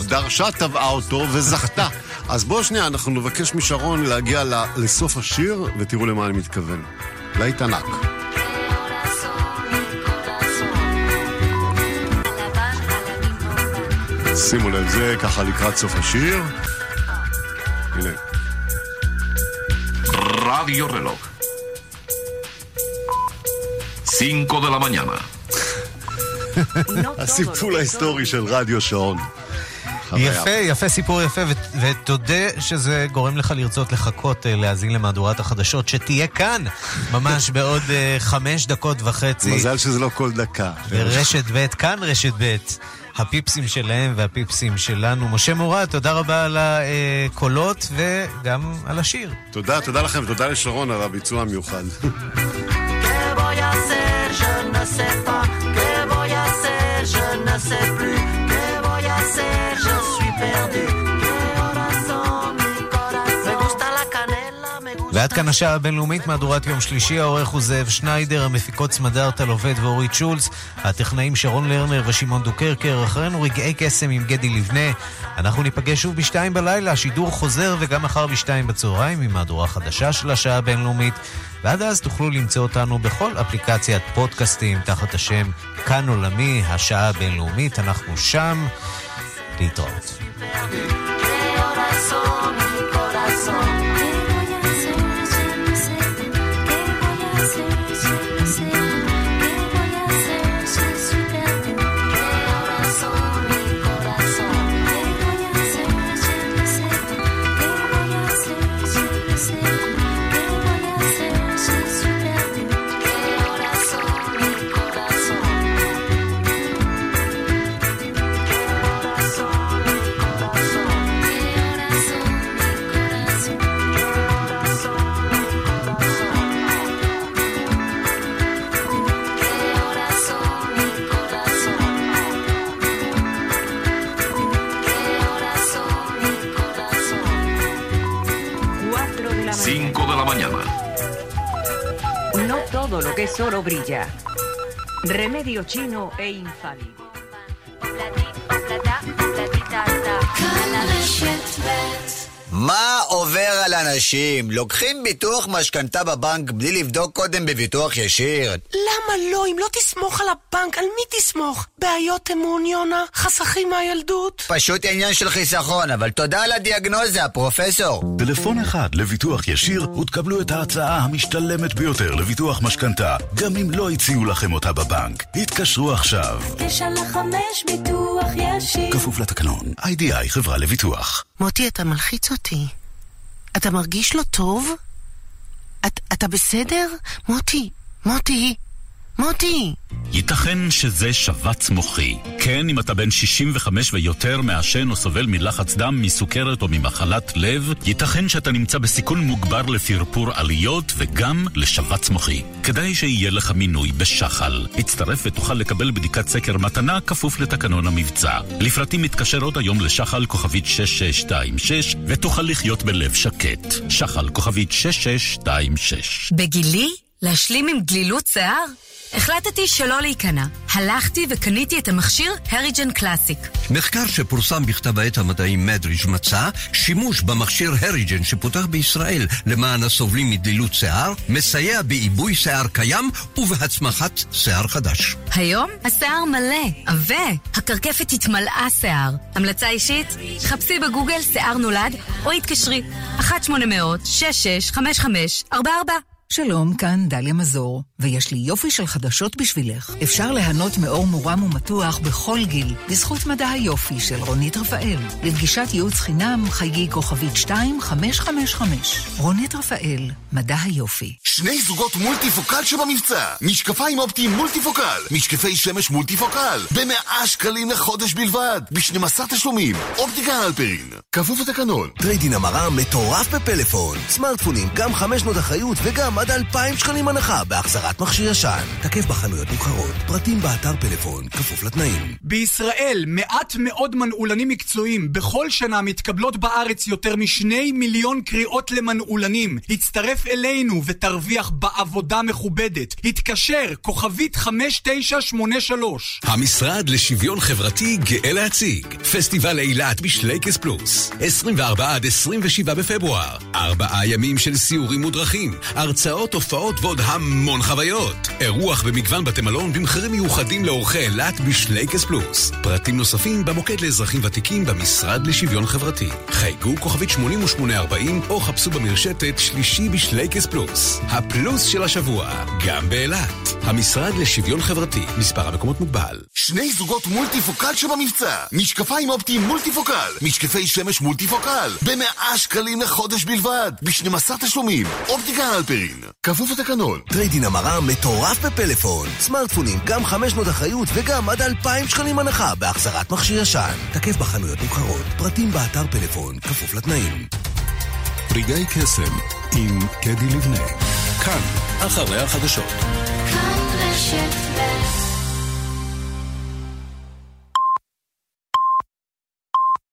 דרשה, תבעה אותו וזכתה. *laughs* אז בואו שנייה, אנחנו נבקש משרון להגיע לסוף השיר, ותראו למה אני מתכוון. להיט ענק. שימו לב, זה ככה לקראת סוף השיר. הנה. רדיו רלוג. 5 de la mañana. הסיפור ההיסטורי של רדיו שעון. יפה, יפה, סיפור יפה, ותודה שזה גורם לך לרצות לחכות אה, להאזין למהדורת החדשות, שתהיה כאן ממש *laughs* בעוד אה, חמש דקות וחצי. מזל שזה לא כל דקה. ברשת ב', כאן רשת ב'. הפיפסים שלהם והפיפסים שלנו. משה מורד, תודה רבה על הקולות וגם על השיר. תודה, תודה לכם, תודה לשרון על הביצוע המיוחד. ועד כאן השעה הבינלאומית, מהדורת יום שלישי, העורך הוא זאב שניידר, המפיקות סמדר עובד ואורית שולץ, הטכנאים שרון לרנר ושמעון דוקרקר, אחרינו רגעי קסם עם גדי לבנה. אנחנו ניפגש שוב בשתיים בלילה, שידור חוזר וגם מחר בשתיים בצהריים עם מהדורה חדשה של השעה הבינלאומית. ועד אז תוכלו למצוא אותנו בכל אפליקציית פודקאסטים תחת השם כאן עולמי, השעה הבינלאומית, אנחנו שם. להתראות. Lo que es oro brilla. Remedio chino e infalible. מה עובר על אנשים? לוקחים ביטוח משכנתה בבנק בלי לבדוק קודם בביטוח ישיר? למה לא? אם לא תסמוך על הבנק, על מי תסמוך? בעיות אמון, יונה? חסכים מהילדות? פשוט עניין של חיסכון, אבל תודה על הדיאגנוזה, פרופסור. טלפון אחד לביטוח ישיר ותקבלו את ההצעה המשתלמת ביותר לביטוח משכנתה, גם אם לא הציעו לכם אותה בבנק. התקשרו עכשיו. תשע לחמש ביטוח ישיר. כפוף לתקנון, איי-די-איי חברה לביטוח. מוטי, אתה מלחיץ אותי. אתה מרגיש לא טוב? את, אתה בסדר? מוטי, מוטי, מוטי! ייתכן שזה שבץ מוחי. כן, אם אתה בן 65 ויותר, מעשן או סובל מלחץ דם, מסוכרת או ממחלת לב, ייתכן שאתה נמצא בסיכון מוגבר לפרפור עליות וגם לשבץ מוחי. כדאי שיהיה לך מינוי בשחל. הצטרף ותוכל לקבל בדיקת סקר מתנה כפוף לתקנון המבצע. לפרטים מתקשר עוד היום לשחל כוכבית 6626 ותוכל לחיות בלב שקט. שחל כוכבית 6626 בגילי? להשלים עם גלילות שיער? החלטתי שלא להיכנע. הלכתי וקניתי את המכשיר הריג'ן קלאסיק. מחקר שפורסם בכתב העת המדעי מדריג' מצא שימוש במכשיר הריג'ן שפותח בישראל למען הסובלים מדלילות שיער, מסייע בעיבוי שיער קיים ובהצמחת שיער חדש. היום השיער מלא, עבה, הקרקפת התמלאה שיער. המלצה אישית? חפשי בגוגל שיער נולד או התקשרי 1-800-665544 שלום, כאן דליה מזור, ויש לי יופי של חדשות בשבילך. אפשר ליהנות מאור מורם ומתוח בכל גיל, בזכות מדע היופי של רונית רפאל. לפגישת ייעוץ חינם, חייגי כוכבית 2555. רונית רפאל, מדע היופי. שני זוגות מולטיפוקל שבמבצע. משקפיים אופטיים מולטיפוקל. משקפי שמש מולטיפוקל. במאה שקלים לחודש בלבד. ב-12 תשלומים. אופטיקה הלפרין. כפוף לתקנון. trade-in המרה מטורף בפלאפון. סמארטפונים, גם 500 אחריות וגם עד 2,000 שקלים הנחה בהחזרת מכשיר ישן. תקף בחנויות מוכרות, פרטים באתר פלאפון, כפוף לתנאים. בישראל מעט מאוד מנעולנים מקצועיים. בכל שנה מתקבלות בארץ יותר משני מיליון קריאות למנעולנים. הצטרף אלינו ותרוויח בעבודה מכובדת. התקשר, כוכבית 5983. המשרד לשוויון חברתי גאה להציג פסטיבל אילת בשלייקס פלוס 24 עד 27 בפברואר ארבעה ימים של סיורים מודרכים הרצאות, הופעות ועוד המון חוויות אירוח במגוון בתי מלון במחירים מיוחדים לאורחי אילת בשלייקס פלוס פרטים נוספים במוקד לאזרחים ותיקים במשרד לשוויון חברתי חייגו כוכבית 8840 או חפשו במרשתת שלישי בשלייקס פלוס הפלוס של השבוע גם באילת המשרד לשוויון חברתי מספר המקומות מוגבל שני זוגות מולטיפוקל שבמבצע. משקפיים אופטיים מולטיפוקל. משקפי שמש מולטיפוקל. במאה שקלים לחודש בלבד. ב-12 תשלומים. אופטיקה הלפרין. כפוף לתקנון. trade-in המרה מטורף בפלאפון. סמארטפונים, גם 500 אחריות וגם עד 2,000 שקלים הנחה בהחזרת מכשיר ישן. תקף בחנויות מוכרות. פרטים באתר פלאפון, כפוף לתנאים. רגעי קסם עם קדי לבנה. כאן, אחרי החדשות. כאן רשת ב'